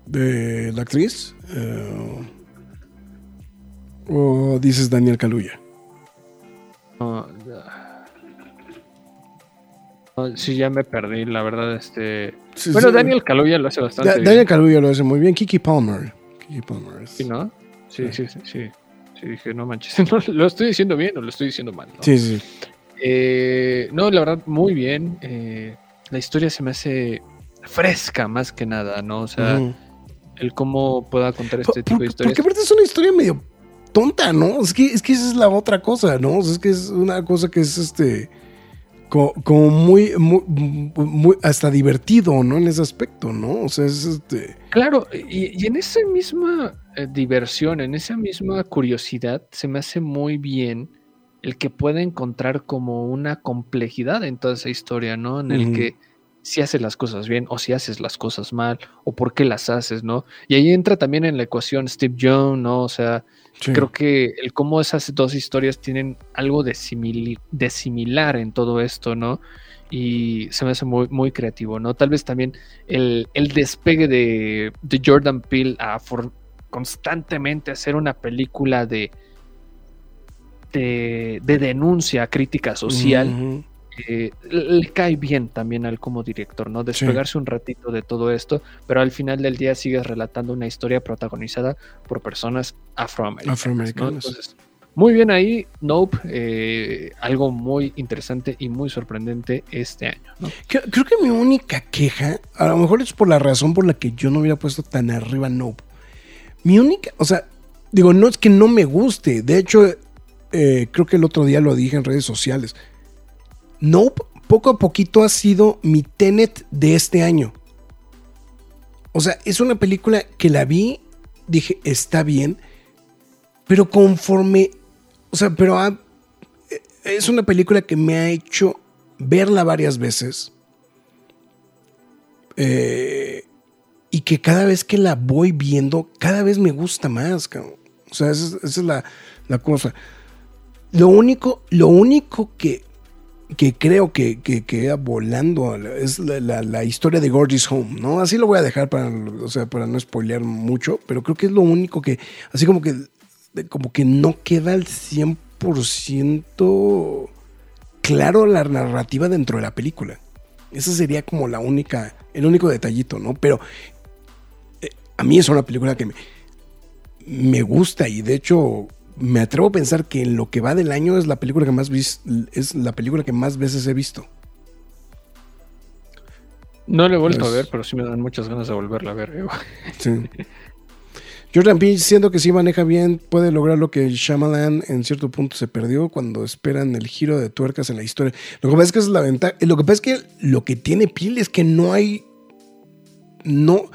De la actriz. eh, o dices Daniel Kaluuya. no, no, sí, ya me perdí, la verdad, este. Sí, Bueno, sí. Daniel Kaluuya lo hace bastante Da- bien. Daniel Kaluuya lo hace muy bien. Kiki Palmer. Kiki Palmer. es- Sí, ¿no? Sí, sí, sí, sí. Sí, dije, no manches, *laughs* no, ¿lo estoy diciendo bien o lo estoy diciendo mal? ¿no? Sí, sí. Eh, no, la verdad, muy bien. Eh, la historia se me hace fresca más que nada, ¿no? O sea, el cómo pueda contar Por- este tipo de historias. porque aparte es una historia medio tonta, ¿no? Es que, es que esa es la otra cosa, ¿no? O sea, es que es una cosa que es este. Co- Como, muy, muy, muy- hasta divertido, ¿no? En ese aspecto, ¿no? O sea, es este. Claro, y, y en esa misma eh, diversión, en esa misma curiosidad, se me hace muy bien el que pueda encontrar como una complejidad en toda esa historia, ¿no? En el que si haces las cosas bien o si haces las cosas mal o por qué las haces, ¿no? Y ahí entra también en la ecuación Steve Jones, ¿no? O sea, sí. creo que el cómo esas dos historias tienen algo de, simili- de similar en todo esto, ¿no? Y se me hace muy, muy creativo, ¿no? Tal vez también el, el despegue de, de Jordan Peele a for- constantemente hacer una película de, de, de denuncia, crítica social. Le cae bien también al como director, ¿no? Despegarse un ratito de todo esto, pero al final del día sigues relatando una historia protagonizada por personas afroamericanas. ¿no? Afroamericanas. Entonces, muy bien ahí, Nope, eh, algo muy interesante y muy sorprendente este año, ¿no? Creo, creo que mi única queja, a lo mejor es por la razón por la que yo no hubiera puesto tan arriba Nope. Mi única, o sea, digo, no es que no me guste. De hecho, eh, creo que el otro día lo dije en redes sociales. Nope, poco a poquito ha sido mi Tenet de este año. O sea, es una película que la vi, dije, está bien, pero conforme, o sea, pero ha- es una película que me ha hecho verla varias veces. Eh, y que cada vez que la voy viendo, cada vez me gusta más. O sea, esa, es- esa es la, la cosa. Lo único, lo único que, que creo que, que queda volando es la, historia de Gorgeous Home, ¿no? Así lo voy a dejar para, o sea, para no spoilear mucho, pero creo que es lo único que, así como que, como que no queda al 100% claro la narrativa dentro de la película. Esa sería como la única, el único detallito, ¿no? Pero eh, a mí es una película que me, me gusta y de hecho me atrevo a pensar que en lo que va del año es la película que más vis- es la película que más veces he visto. No lo he vuelto Pues- a ver, pero sí me dan muchas ganas de volverla a ver. eh. Sí. Jordan Peele, siendo que sí maneja bien, puede lograr lo que Shyamalan en cierto punto se perdió cuando esperan el giro de tuercas en la historia. Lo que pasa es que es la ventaja. Lo que pasa es que lo que tiene Peele es que no hay. No.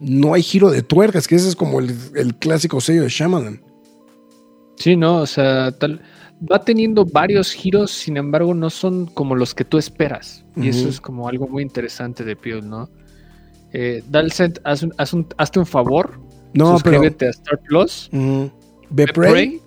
No hay giro de tuercas, que ese es como el, el clásico sello de Shyamalan. Sí, no, o sea, tal, va teniendo varios giros, sin embargo, no son como los que tú esperas. Y eso es como algo muy interesante de Peele, ¿no? Eh, Dalcent, haz un- haz un- hazte un favor, No, pero. suscríbete a Star Plus, Ujú. Ve ve Prey. Prey,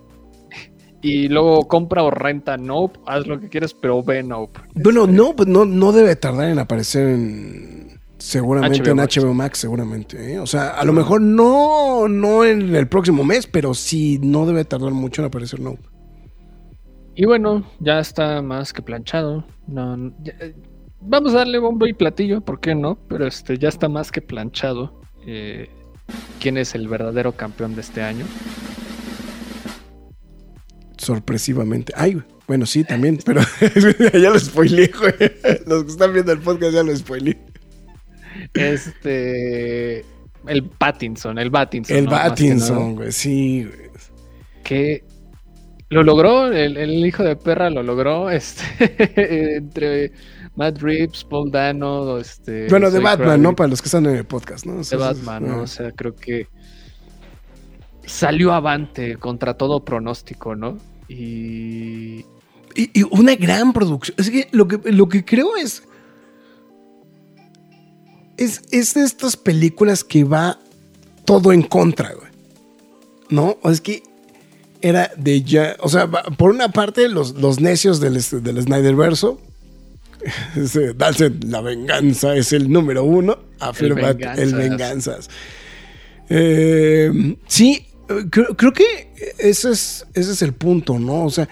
y luego compra o renta Nope, haz lo que quieras, pero ve Nope. Bueno, Este, no, pues no, no debe tardar en aparecer en. Seguramente HBO en Max. HBO Max, seguramente. ¿eh? O sea, a lo mejor no, no en el próximo mes, pero sí no debe tardar mucho en aparecer, no. Y bueno, ya está más que planchado. No, ya- vamos a darle bombo y platillo, ¿por qué no? Pero este ya está más que planchado. eh, ¿Quién es el verdadero campeón de este año? Sorpresivamente. Ay. Bueno, sí, también, pero *laughs* ya lo spoileé, güey. Los que están viendo el podcast ya lo spoileé. Este. El Pattinson, el Pattinson. El ¿no? Güey, sí, güey. que lo logró, el, el hijo de perra lo logró, *laughs* este, entre Matt Reeves, Paul Dano, este... Bueno, de Batman, ¿no? Para los que están en el podcast, ¿no? O De Batman, ¿no? ah. O sea, creo que salió avante contra todo pronóstico, ¿no? Y... Y, y una gran producción. Es que lo que, lo que creo es. Es, es de estas películas que va todo en contra, güey. ¿No? O es que era de ya. O sea, por una parte, los, los necios del, este- del Darse *laughs* la venganza es el número uno. Afirma el venganzas. venganzas. Eh, sí, creo, creo que ese es, ese es el punto, ¿no? O sea,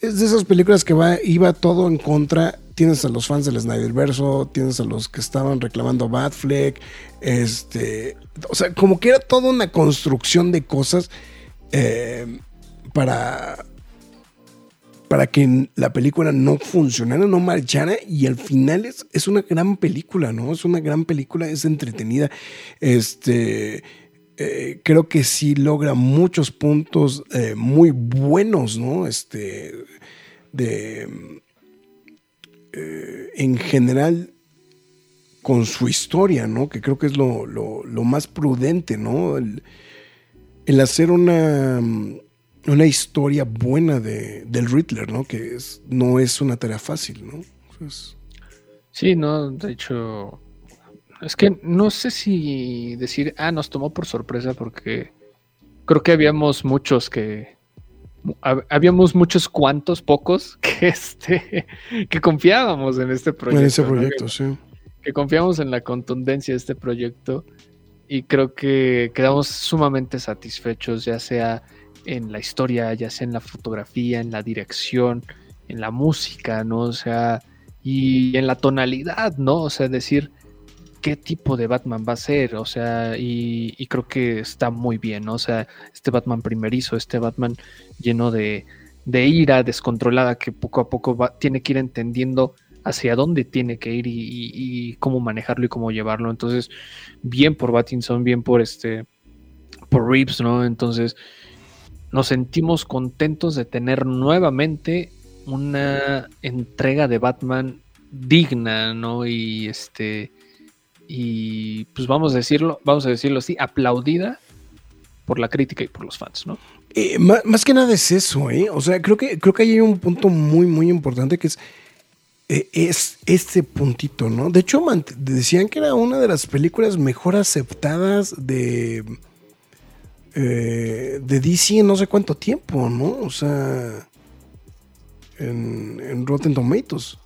es de esas películas que va, iba todo en contra. Tienes a los fans del Snyderverso, tienes a los que estaban reclamando Batfleck, este, o sea, como que era toda una construcción de cosas eh, para, para que la película no funcionara, no marchara y al final es, es una gran película, ¿no? Es una gran película, es entretenida. Este, eh, creo que sí logra muchos puntos eh, muy buenos, ¿no? Este, de, eh, en general, con su historia, ¿no? Que creo que es lo, lo- más prudente, ¿no? El, el hacer una, una historia buena de, del Riddler, ¿no? Que es, no es una tarea fácil, ¿no? Sí, no, de hecho... Es que no sé si decir, ah, nos tomó por sorpresa porque creo que habíamos muchos que... hab- Habíamos muchos cuantos, pocos, *laughs* que este que confiábamos en este proyecto. en ese ¿no? proyecto, sí. que confiamos en la contundencia de este proyecto y creo que quedamos sumamente satisfechos, ya sea en la historia, ya sea en la fotografía, en la dirección, en la música, ¿no? O sea, y en la tonalidad, ¿no? O sea, decir qué tipo de Batman va a ser, o sea, y, creo que está muy bien, ¿no? O sea, este Batman primerizo, este Batman lleno de, ira descontrolada que poco a poco tiene que ir entendiendo hacia dónde tiene que ir y cómo manejarlo y cómo llevarlo. Entonces, bien por Battinson, bien por este, por Reeves, ¿no? Entonces, nos sentimos contentos de tener nuevamente una entrega de Batman digna, ¿no? Y este, y pues vamos a decirlo, vamos a decirlo así, aplaudida por la crítica y por los fans, ¿no? Eh, ma- más, que nada es eso, ¿eh? O sea, creo que, creo que hay un punto muy, muy importante que es, eh, es este puntito, ¿no? De hecho, decían que era una de las películas mejor aceptadas de, eh, de DC en no sé cuánto tiempo, ¿no? O sea, en, en Rotten Tomatoes.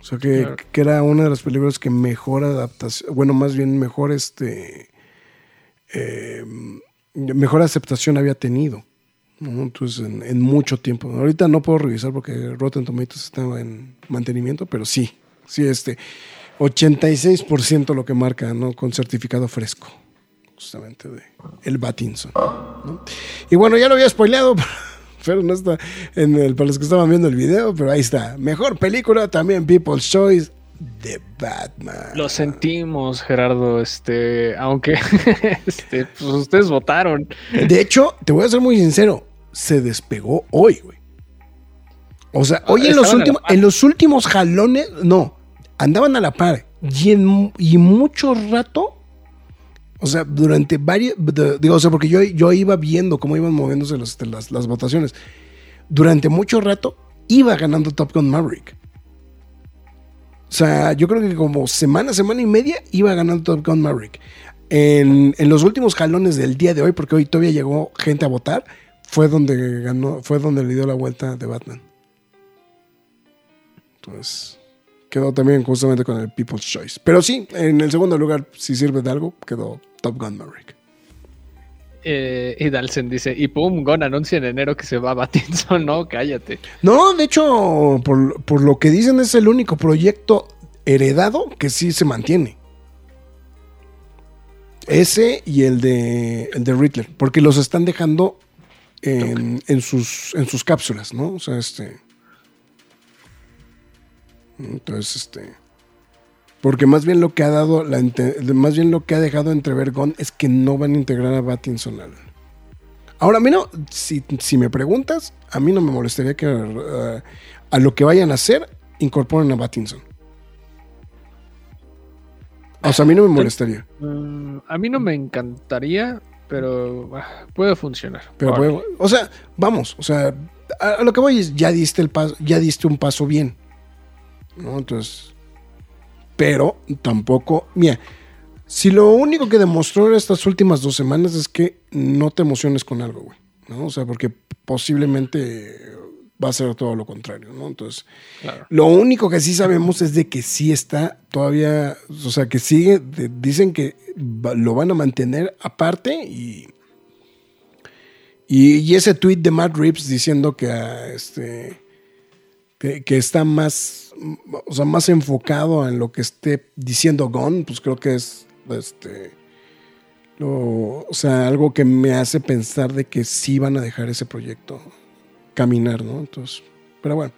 O sea, que, Claro. que era una de las películas que mejor adaptación, bueno, más bien mejor este... eh, mejor aceptación había tenido. ¿no? Entonces, en, en mucho tiempo. Ahorita no puedo revisar porque Rotten Tomatoes estaba en mantenimiento, pero sí, sí, este 86% lo que marca, ¿no? Con certificado fresco, justamente de el Batinson. ¿no? Y bueno, ya lo había spoileado, *laughs* pero no está en el, para los que estaban viendo el video, pero ahí está. Mejor película, también People's Choice, The Batman. Lo sentimos, Gerardo, este, aunque *laughs* este, pues ustedes votaron. De hecho, te voy a ser muy sincero, se despegó hoy, güey. O sea, hoy en los, últimos, en los últimos jalones, no, andaban a la par. Y, en, y mucho rato, o sea, durante varios, de- digo, o sea, porque yo, yo iba viendo cómo iban moviéndose este, las, las votaciones. Durante mucho rato iba ganando Top Gun Maverick. O sea, yo creo que como semana, semana y media iba ganando Top Gun Maverick. En, en los últimos jalones del día de hoy, porque hoy todavía llegó gente a votar, fue donde ganó, fue donde le dio la vuelta de Batman. Entonces, quedó también justamente con el People's Choice. Pero sí, en el segundo lugar, si sirve de algo, quedó Top Gun Maverick. Eh, y Dalsen dice, y pum, Gon anuncia en enero que se va a Batinson, *laughs* no, cállate. No, de hecho, por, por lo que dicen es el único proyecto heredado que sí se mantiene. Ese y el de, el de Riddler, porque los están dejando en, en sus, en sus cápsulas, ¿no? O sea, este... Entonces, este... Porque más bien lo que ha dado, la, más bien lo que ha dejado entrever Gon es que no van a integrar a Batinson al... Ahora, a mí no, si, si me preguntas, a mí no me molestaría que eh, a lo que vayan a hacer incorporen a Batinson. O sea, a mí no me molestaría. Mm, a mí no me encantaría, pero ah, puede funcionar. Pero puede- o sea, vamos, o sea, a, a lo que voy es, ya diste el paso, ya diste un paso bien. ¿No? Entonces, pero tampoco, mira, si lo único que demostró estas últimas dos semanas es que no te emociones con algo, güey. ¿no? O sea, porque posiblemente va a ser todo lo contrario, ¿no? Entonces, Claro. lo único que sí sabemos es de que sí está todavía, o sea, que sigue, de- dicen que lo van a mantener aparte y, y, y ese tweet de Matt Reeves diciendo que, ah, este, que, que está más, o sea, más enfocado en lo que esté diciendo Gon, pues creo que es, este, o sea, algo que me hace pensar de que sí van a dejar ese proyecto caminar, ¿no? Entonces, pero bueno.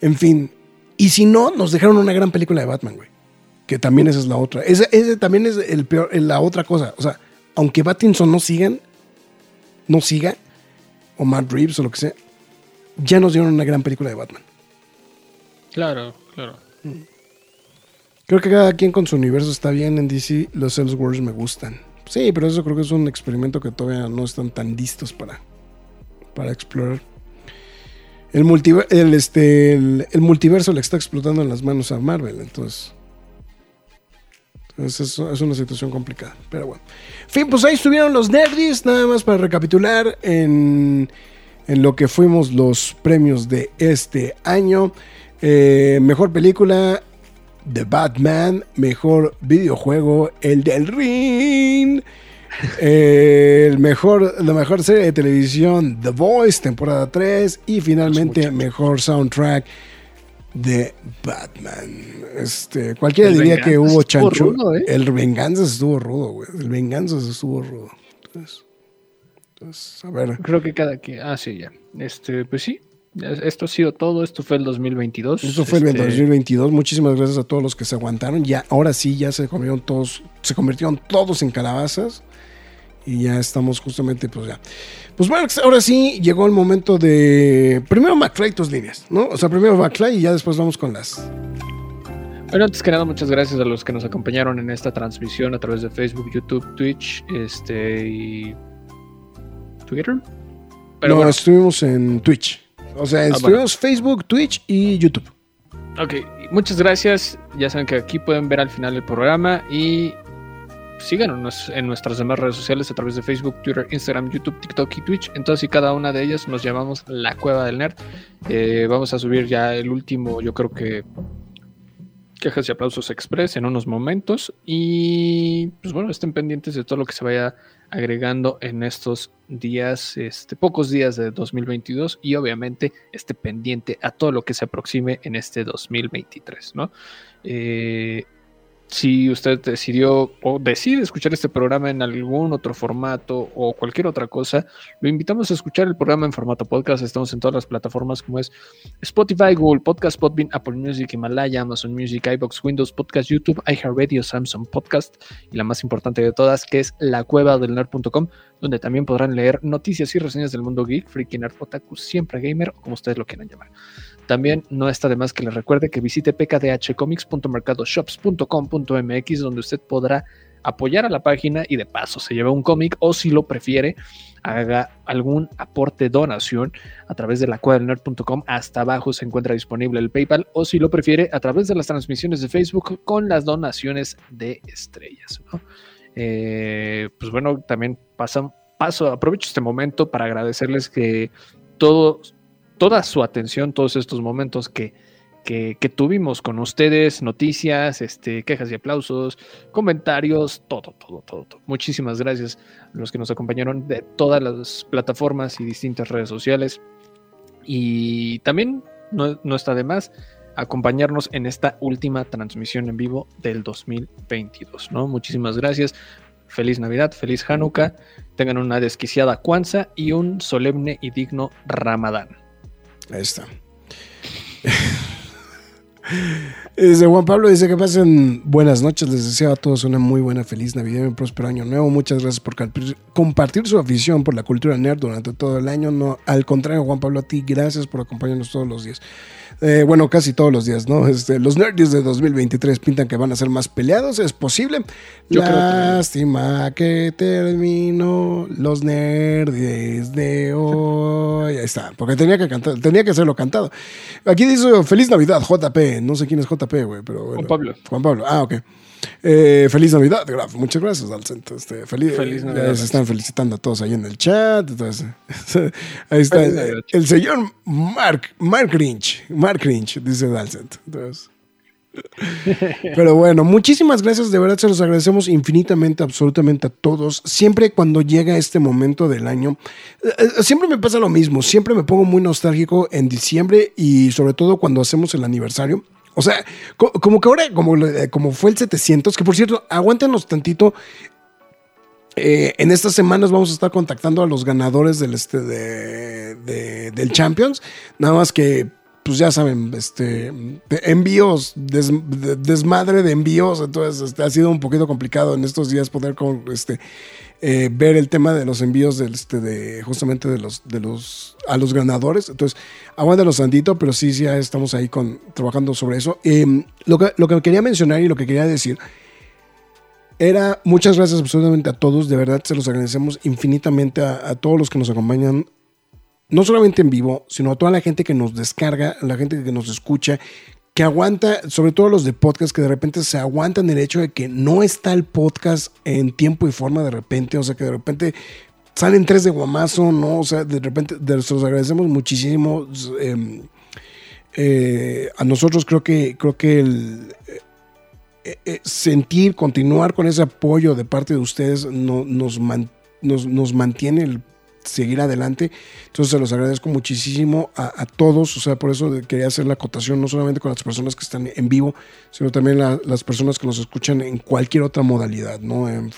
En fin. Y si no, nos dejaron una gran película de Batman, güey. Que también esa es la otra. Ese, ese también es el peor, la otra cosa. O sea, aunque Batinson no sigan, no siga, o Matt Reeves o lo que sea, ya nos dieron una gran película de Batman. Claro, claro. Creo que cada quien con su universo está bien en DC. Los Elseworlds me gustan. Sí, pero eso creo que es un experimento que todavía no están tan listos para, para explorar. El, multiver- el, este, el, multiverso le está explotando en las manos a Marvel, entonces. Entonces es, es una situación complicada, pero bueno. En fin, pues ahí estuvieron los Nerdys, nada más para recapitular en, en lo que fuimos los premios de este año. Eh, mejor película, The Batman. Mejor videojuego, El del Ring. Eh, el mejor, la mejor serie de televisión, The Voice, temporada 3. Y finalmente, mejor soundtrack de Batman. Este, cualquiera El diría que hubo chancho. rudo, ¿eh? El Venganzas estuvo rudo, güey. El Venganzas estuvo rudo. Entonces, entonces, a ver. Creo que cada quien. Ah, sí, ya. Este, pues sí. Esto ha sido todo. Esto fue el 2022. Esto fue el Este, 2022. Muchísimas gracias a todos los que se aguantaron. Ya, ahora sí, ya se convirtieron todos, se convirtieron todos en calabazas. Y ya estamos justamente, pues ya. Pues bueno, ahora sí llegó el momento de. Primero McFly, tus líneas, ¿no? O sea, primero McFly y ya después vamos con las. Bueno, antes que nada, muchas gracias a los que nos acompañaron en esta transmisión a través de Facebook, YouTube, Twitch, este y Twitter. Pero no, bueno, estuvimos en Twitch. O sea, bueno. estuvimos Facebook, Twitch y YouTube. ok, muchas gracias. Ya saben que aquí pueden ver al final el programa y síganos en nuestras demás redes sociales a través de Facebook, Twitter, Instagram, YouTube, TikTok y Twitch. Entonces, y cada una de ellas nos llamamos La Cueva del Nerd. Eh, vamos a subir ya el último, yo creo que quejas y aplausos express en unos momentos. Y pues bueno, estén pendientes de todo lo que se vaya agregando en estos días, este, pocos días de 2022 y obviamente esté pendiente a todo lo que se aproxime en este 2023, ¿no? Eh, si usted decidió o decide escuchar este programa en algún otro formato o cualquier otra cosa, lo invitamos a escuchar el programa en formato podcast. Estamos en todas las plataformas como es Spotify, Google Podcast, Podbean, Apple Music, Himalaya, Amazon Music, iBox, Windows Podcast, YouTube, iHeartRadio, Samsung Podcast y la más importante de todas que es la cueva del nerd.com donde también podrán leer noticias y reseñas del mundo geek, freaky, nerd, otaku, siempre gamer o como ustedes lo quieran llamar. También no está de más que les recuerde que visite pkdhcomics.mercadoshops.com.mx donde usted podrá apoyar a la página y de paso se lleva un cómic o si lo prefiere haga algún aporte donación a través de la nerd.com hasta abajo se encuentra disponible el PayPal o si lo prefiere a través de las transmisiones de Facebook con las donaciones de estrellas. Eh, pues bueno también pasan paso aprovecho este momento para agradecerles que todos toda su atención, todos estos momentos que que, tuvimos con ustedes, noticias, este, quejas y aplausos, comentarios, todo, todo, todo, todo. Muchísimas gracias a los que nos acompañaron de todas las plataformas y distintas redes sociales. Y también no, no está de más acompañarnos en esta última transmisión en vivo del 2022, ¿no? Muchísimas gracias. Feliz Navidad, feliz Hanukkah, tengan una desquiciada Kwanzaa y un solemne y digno Ramadán. Ahí está. *laughs* Dice Juan Pablo, dice que pasen buenas noches. Les deseo a todos una muy buena, feliz Navidad y un próspero año nuevo. Muchas gracias por compartir su afición por la cultura nerd durante todo el año. No, al contrario, Juan Pablo, a ti, gracias por acompañarnos todos los días. Eh, bueno, casi todos los días, ¿no? Este, los nerds de 2023 pintan que van a ser más peleados, es posible. Yo Lástima que... termino los nerds de hoy. Ahí está, porque tenía que cantar, tenía que hacerlo cantado. Aquí dice Feliz Navidad, JP. No sé quién es JP, güey, pero bueno. Juan Pablo. Juan Pablo, ah, ok. Eh, feliz Navidad, Graf. Muchas gracias, Alcent. Este, feliz, feliz Navidad. Se están felicitando a todos ahí en el chat. Entonces, *laughs* ahí está el, señor Mark, Mark Rinch. Mark Rinch, dice Dalcent. Entonces. *laughs* Pero bueno, muchísimas gracias, de verdad se los agradecemos infinitamente, absolutamente a todos. Siempre cuando llega este momento del año, eh, eh, siempre me pasa lo mismo, siempre me pongo muy nostálgico en diciembre y sobre todo cuando hacemos el aniversario. O sea, como que ahora, como, como fue el 700, que por cierto, aguántenos tantito. Eh, en estas semanas vamos a estar contactando a los ganadores del, este, de, del Champions. Nada más que, pues ya saben, este, envíos, desmadre de envíos. Entonces este, ha sido un poquito complicado en estos días poder con, este, eh, ver el tema de los envíos este, de, justamente de los, de los, a los ganadores. Entonces, los tantito, pero sí, sí, ya estamos ahí con, trabajando sobre eso. Em, lo, que, lo que quería mencionar y lo que quería decir era muchas gracias absolutamente a todos, de verdad se los agradecemos infinitamente a, a, todos los que nos acompañan, no solamente en vivo, sino a toda la gente que nos descarga, la gente que nos escucha, que aguanta, sobre todo los de podcast, que de repente se aguantan el hecho de que no está el podcast en tiempo y forma de repente, o sea, que de repente salen tres de guamazo, ¿no? O sea, de repente de, los agradecemos muchísimo. Em, eh, a nosotros creo que, creo que el eh, eh, sentir, continuar con ese apoyo de parte de ustedes nos, nos, nos mantiene el seguir adelante. Entonces se los agradezco muchísimo a, todos, o sea, por eso quería hacer la acotación, no solamente con las personas que están en vivo, sino también las personas que nos escuchan en cualquier otra modalidad, ¿no? En,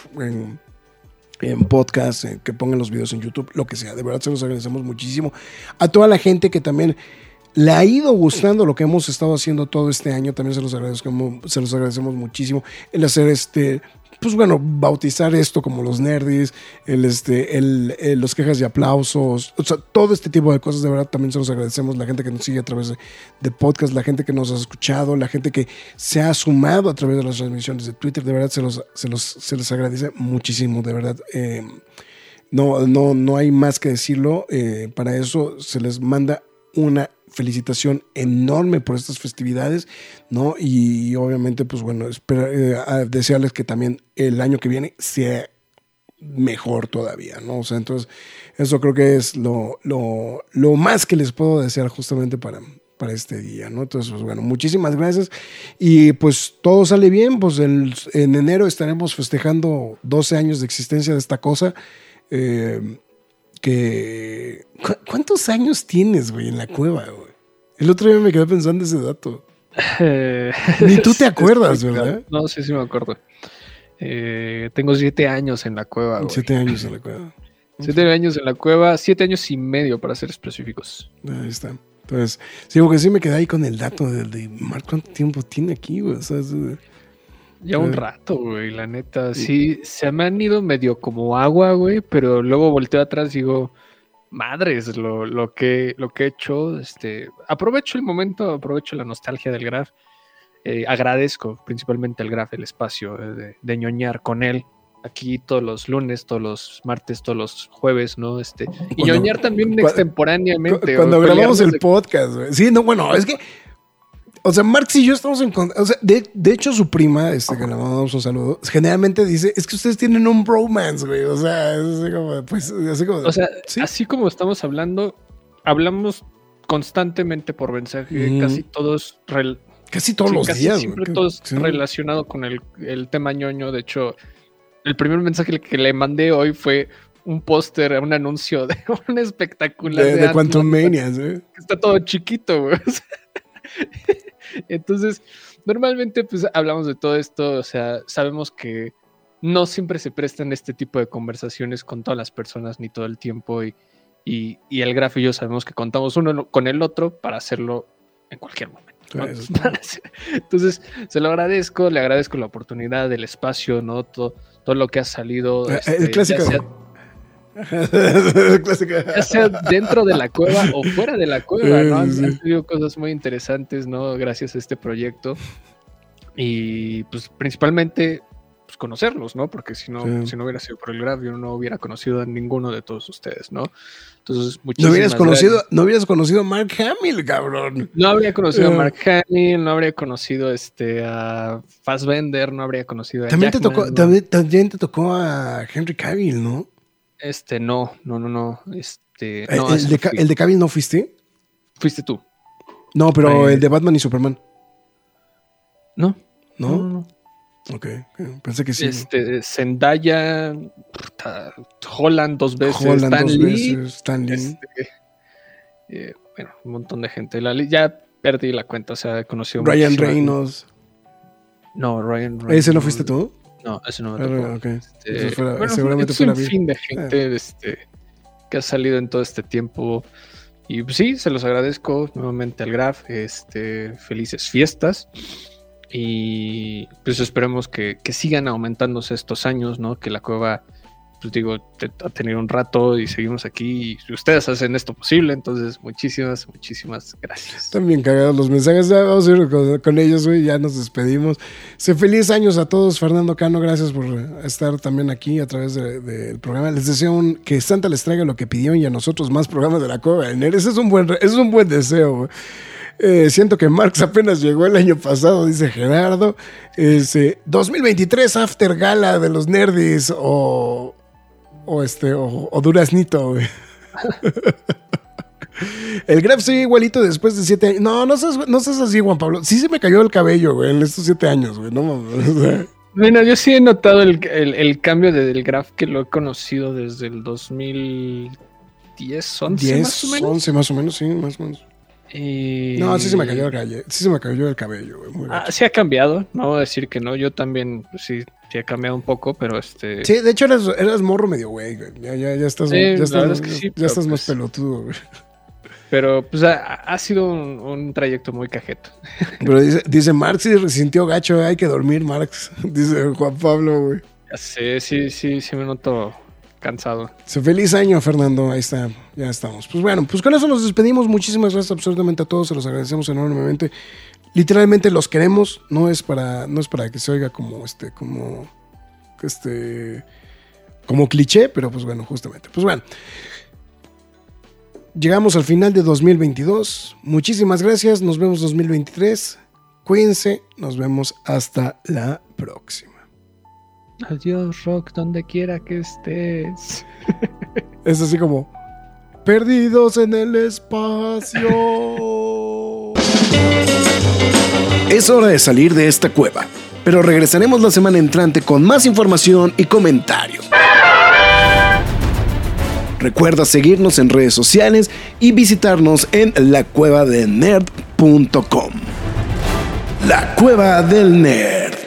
en, podcast, que pongan los videos en YouTube, lo que sea. De verdad se los agradecemos muchísimo. A toda la gente que también le ha ido gustando lo que hemos estado haciendo todo este año, también se los agradecemos, se los agradecemos muchísimo. El hacer este pues bueno, bautizar esto como los nerdis, el, este, el, los quejas y aplausos, o sea, todo este tipo de cosas, de verdad también se los agradecemos, la gente que nos sigue a través de, podcast, la gente que nos ha escuchado, la gente que se ha sumado a través de las transmisiones de Twitter, de verdad se los, se los, se les agradece muchísimo, de verdad. Eh, no, no, no hay más que decirlo, eh, para eso se les manda una felicitación enorme por estas festividades, ¿no? Y, obviamente, pues bueno, espero, eh, desearles que también el año que viene sea mejor todavía, ¿no? O sea, entonces, eso creo que es lo, lo, lo más que les puedo desear justamente para, para este día, ¿no? Entonces, pues bueno, muchísimas gracias. Y pues todo sale bien, pues en enero estaremos festejando 12 años de existencia de esta cosa. Eh, que... ¿Cuántos años tienes, güey, en la cueva, güey? El otro día me quedé pensando ese dato. Ni tú te *laughs* acuerdas, ¿verdad? No, sí, sí me acuerdo. Eh, tengo siete años en la cueva. Güey. Siete años en la cueva. Siete años en la cueva, siete años y medio para ser específicos. Ahí está. Entonces, sí, porque sí me quedé ahí con el dato de, de Mark, ¿cuánto tiempo tiene aquí, güey? O sea, ya un rato, güey, la neta. Sí, se me han ido medio como agua, güey, pero luego volteo atrás y digo, madres, lo, lo, que, lo que he hecho. Este, aprovecho el momento, aprovecho la nostalgia del Graf. Eh, agradezco principalmente al Graf el espacio eh, de, de, ñoñar con él. Aquí todos los lunes, todos los martes, todos los jueves, ¿no? Este, y ñoñar también extemporáneamente. Cuando, grabamos el podcast, güey. Sí, no, bueno, es que o sea, Marx y yo estamos en O sea, de, hecho, su prima, este, que le mandamos un saludo, generalmente dice: Es que ustedes tienen un bromance, güey. O sea, es así como, pues, así como. O sea, así como estamos hablando, hablamos constantemente por mensaje, casi todos Casi todos Sí, los casi días. Siempre güey. todos Sí. relacionado con el, el tema ñoño. De hecho, el primer mensaje que le mandé hoy fue un póster, un anuncio de *laughs* un espectacular De, de que Está todo chiquito, güey. *laughs* Entonces, normalmente pues hablamos de todo esto, o sea, sabemos que no siempre se prestan este tipo de conversaciones con todas las personas ni todo el tiempo y, y, y el Graf y yo sabemos que contamos uno con el otro para hacerlo en cualquier momento. *laughs* Entonces, se lo agradezco, le agradezco la oportunidad, el espacio, ¿no? Todo, todo lo que ha salido. Eh, este, el clásico. *laughs* Ya sea, dentro de la cueva o fuera de la cueva, ¿no? Han, Eh, salido cosas muy interesantes, ¿no? Gracias a este proyecto. Y pues principalmente pues, conocerlos, ¿no? Porque si no, Sí. si no hubiera sido por el Graf, yo no hubiera conocido a ninguno de todos ustedes, ¿no? Entonces, No muchísimas hubieras conocido, gracias. no hubieras conocido a Mark Hamill, cabrón. No habría conocido Eh. a Mark Hamill, no habría conocido este, a Fassbender, no habría conocido a También te, tocó, ¿no? también, también te tocó a Henry Cavill, ¿no? Este, no, no, no, no. Este, Eh, no, el, de, el de Cavill no fuiste. fuiste tú. No, pero Eh. el de Batman y Superman. No, ¿No? no, no. no. Ok, pensé que sí. Este, Zendaya, Holland dos veces, Holland Stan dos Lee, veces, Stan Lee. este, eh, bueno, un montón de gente. La ya perdí la cuenta, o sea, he conocido Ryan Reynolds. No, Ryan, Reynolds. ¿Ese no fuiste tú? No, ese no me Ah, tocó. Este, fue la- bueno, seguramente es fue un fin de gente este, que ha salido en todo este tiempo. Y pues, sí, se los agradezco nuevamente al Graf. Este, felices fiestas. Y pues esperemos que, que sigan aumentándose estos años, ¿no? Que la cueva, pues digo, te- ha tenido un rato y seguimos aquí. Y ustedes hacen esto posible. Entonces, muchísimas, muchísimas gracias. Bien cagados los mensajes. Ya vamos a ir con, ellos, güey. Ya nos despedimos. Se feliz años a todos. Fernando Cano, gracias por estar también aquí a través de- del programa. Les deseo que Santa les traiga lo que pidió y a nosotros más programas de la Cueva Nerd. Ese es un buen, es un buen deseo, güey. Eh, siento que Marx apenas llegó el año pasado, dice Gerardo. Ese, 2023 After Gala de los Nerdis o, o este o, o Duraznito, güey. *laughs* El Graf sigue igualito después de siete años. No, no seas, no seas así, Juan Pablo. Sí se me cayó el cabello, güey, en estos siete años, güey. No mames. *laughs* Bueno, yo sí he notado el, el- el cambio de- del Graf que lo he conocido desde el 2010, 11 10, más o menos. 11 más o menos, sí, más o menos. Y- No, sí se me cayó el cabello. Sí se me cayó el cabello, güey. muy Ah, sí ha cambiado, no voy a decir que no, yo también pues, sí, sí ha cambiado un poco, pero este... Sí, de hecho eras, eras morro medio güey, güey. Ya, ya, ya estás, Sí, ya estás, verdad es que sí, ya pero estás más pues- pelotudo, güey. Pero pues ha, ha sido un, un trayecto muy cajeto. *laughs* Pero dice, dice Marx sí sintió gacho, hay que dormir, Marx. *laughs* Dice Juan Pablo, güey. Ya sé, sí, sí, sí me noto cansado. Feliz año, Fernando. Ahí está, ya estamos. Pues bueno, pues con eso nos despedimos. Muchísimas gracias absolutamente a todos. Se los agradecemos enormemente. Literalmente los queremos. No es para, no es para que se oiga como este, como este, como cliché, pero pues bueno, justamente. Pues bueno. Llegamos al final de 2022. Muchísimas gracias. Nos vemos 2023. Cuídense. Nos vemos hasta la próxima. Adiós, Rock, donde quiera que estés. *laughs* Es así como perdidos en el espacio. *laughs* Es hora de salir de esta cueva, pero regresaremos la semana entrante con más información y comentarios. Recuerda seguirnos en redes sociales y visitarnos en lacuevadelnerd.com. La Cueva del Nerd.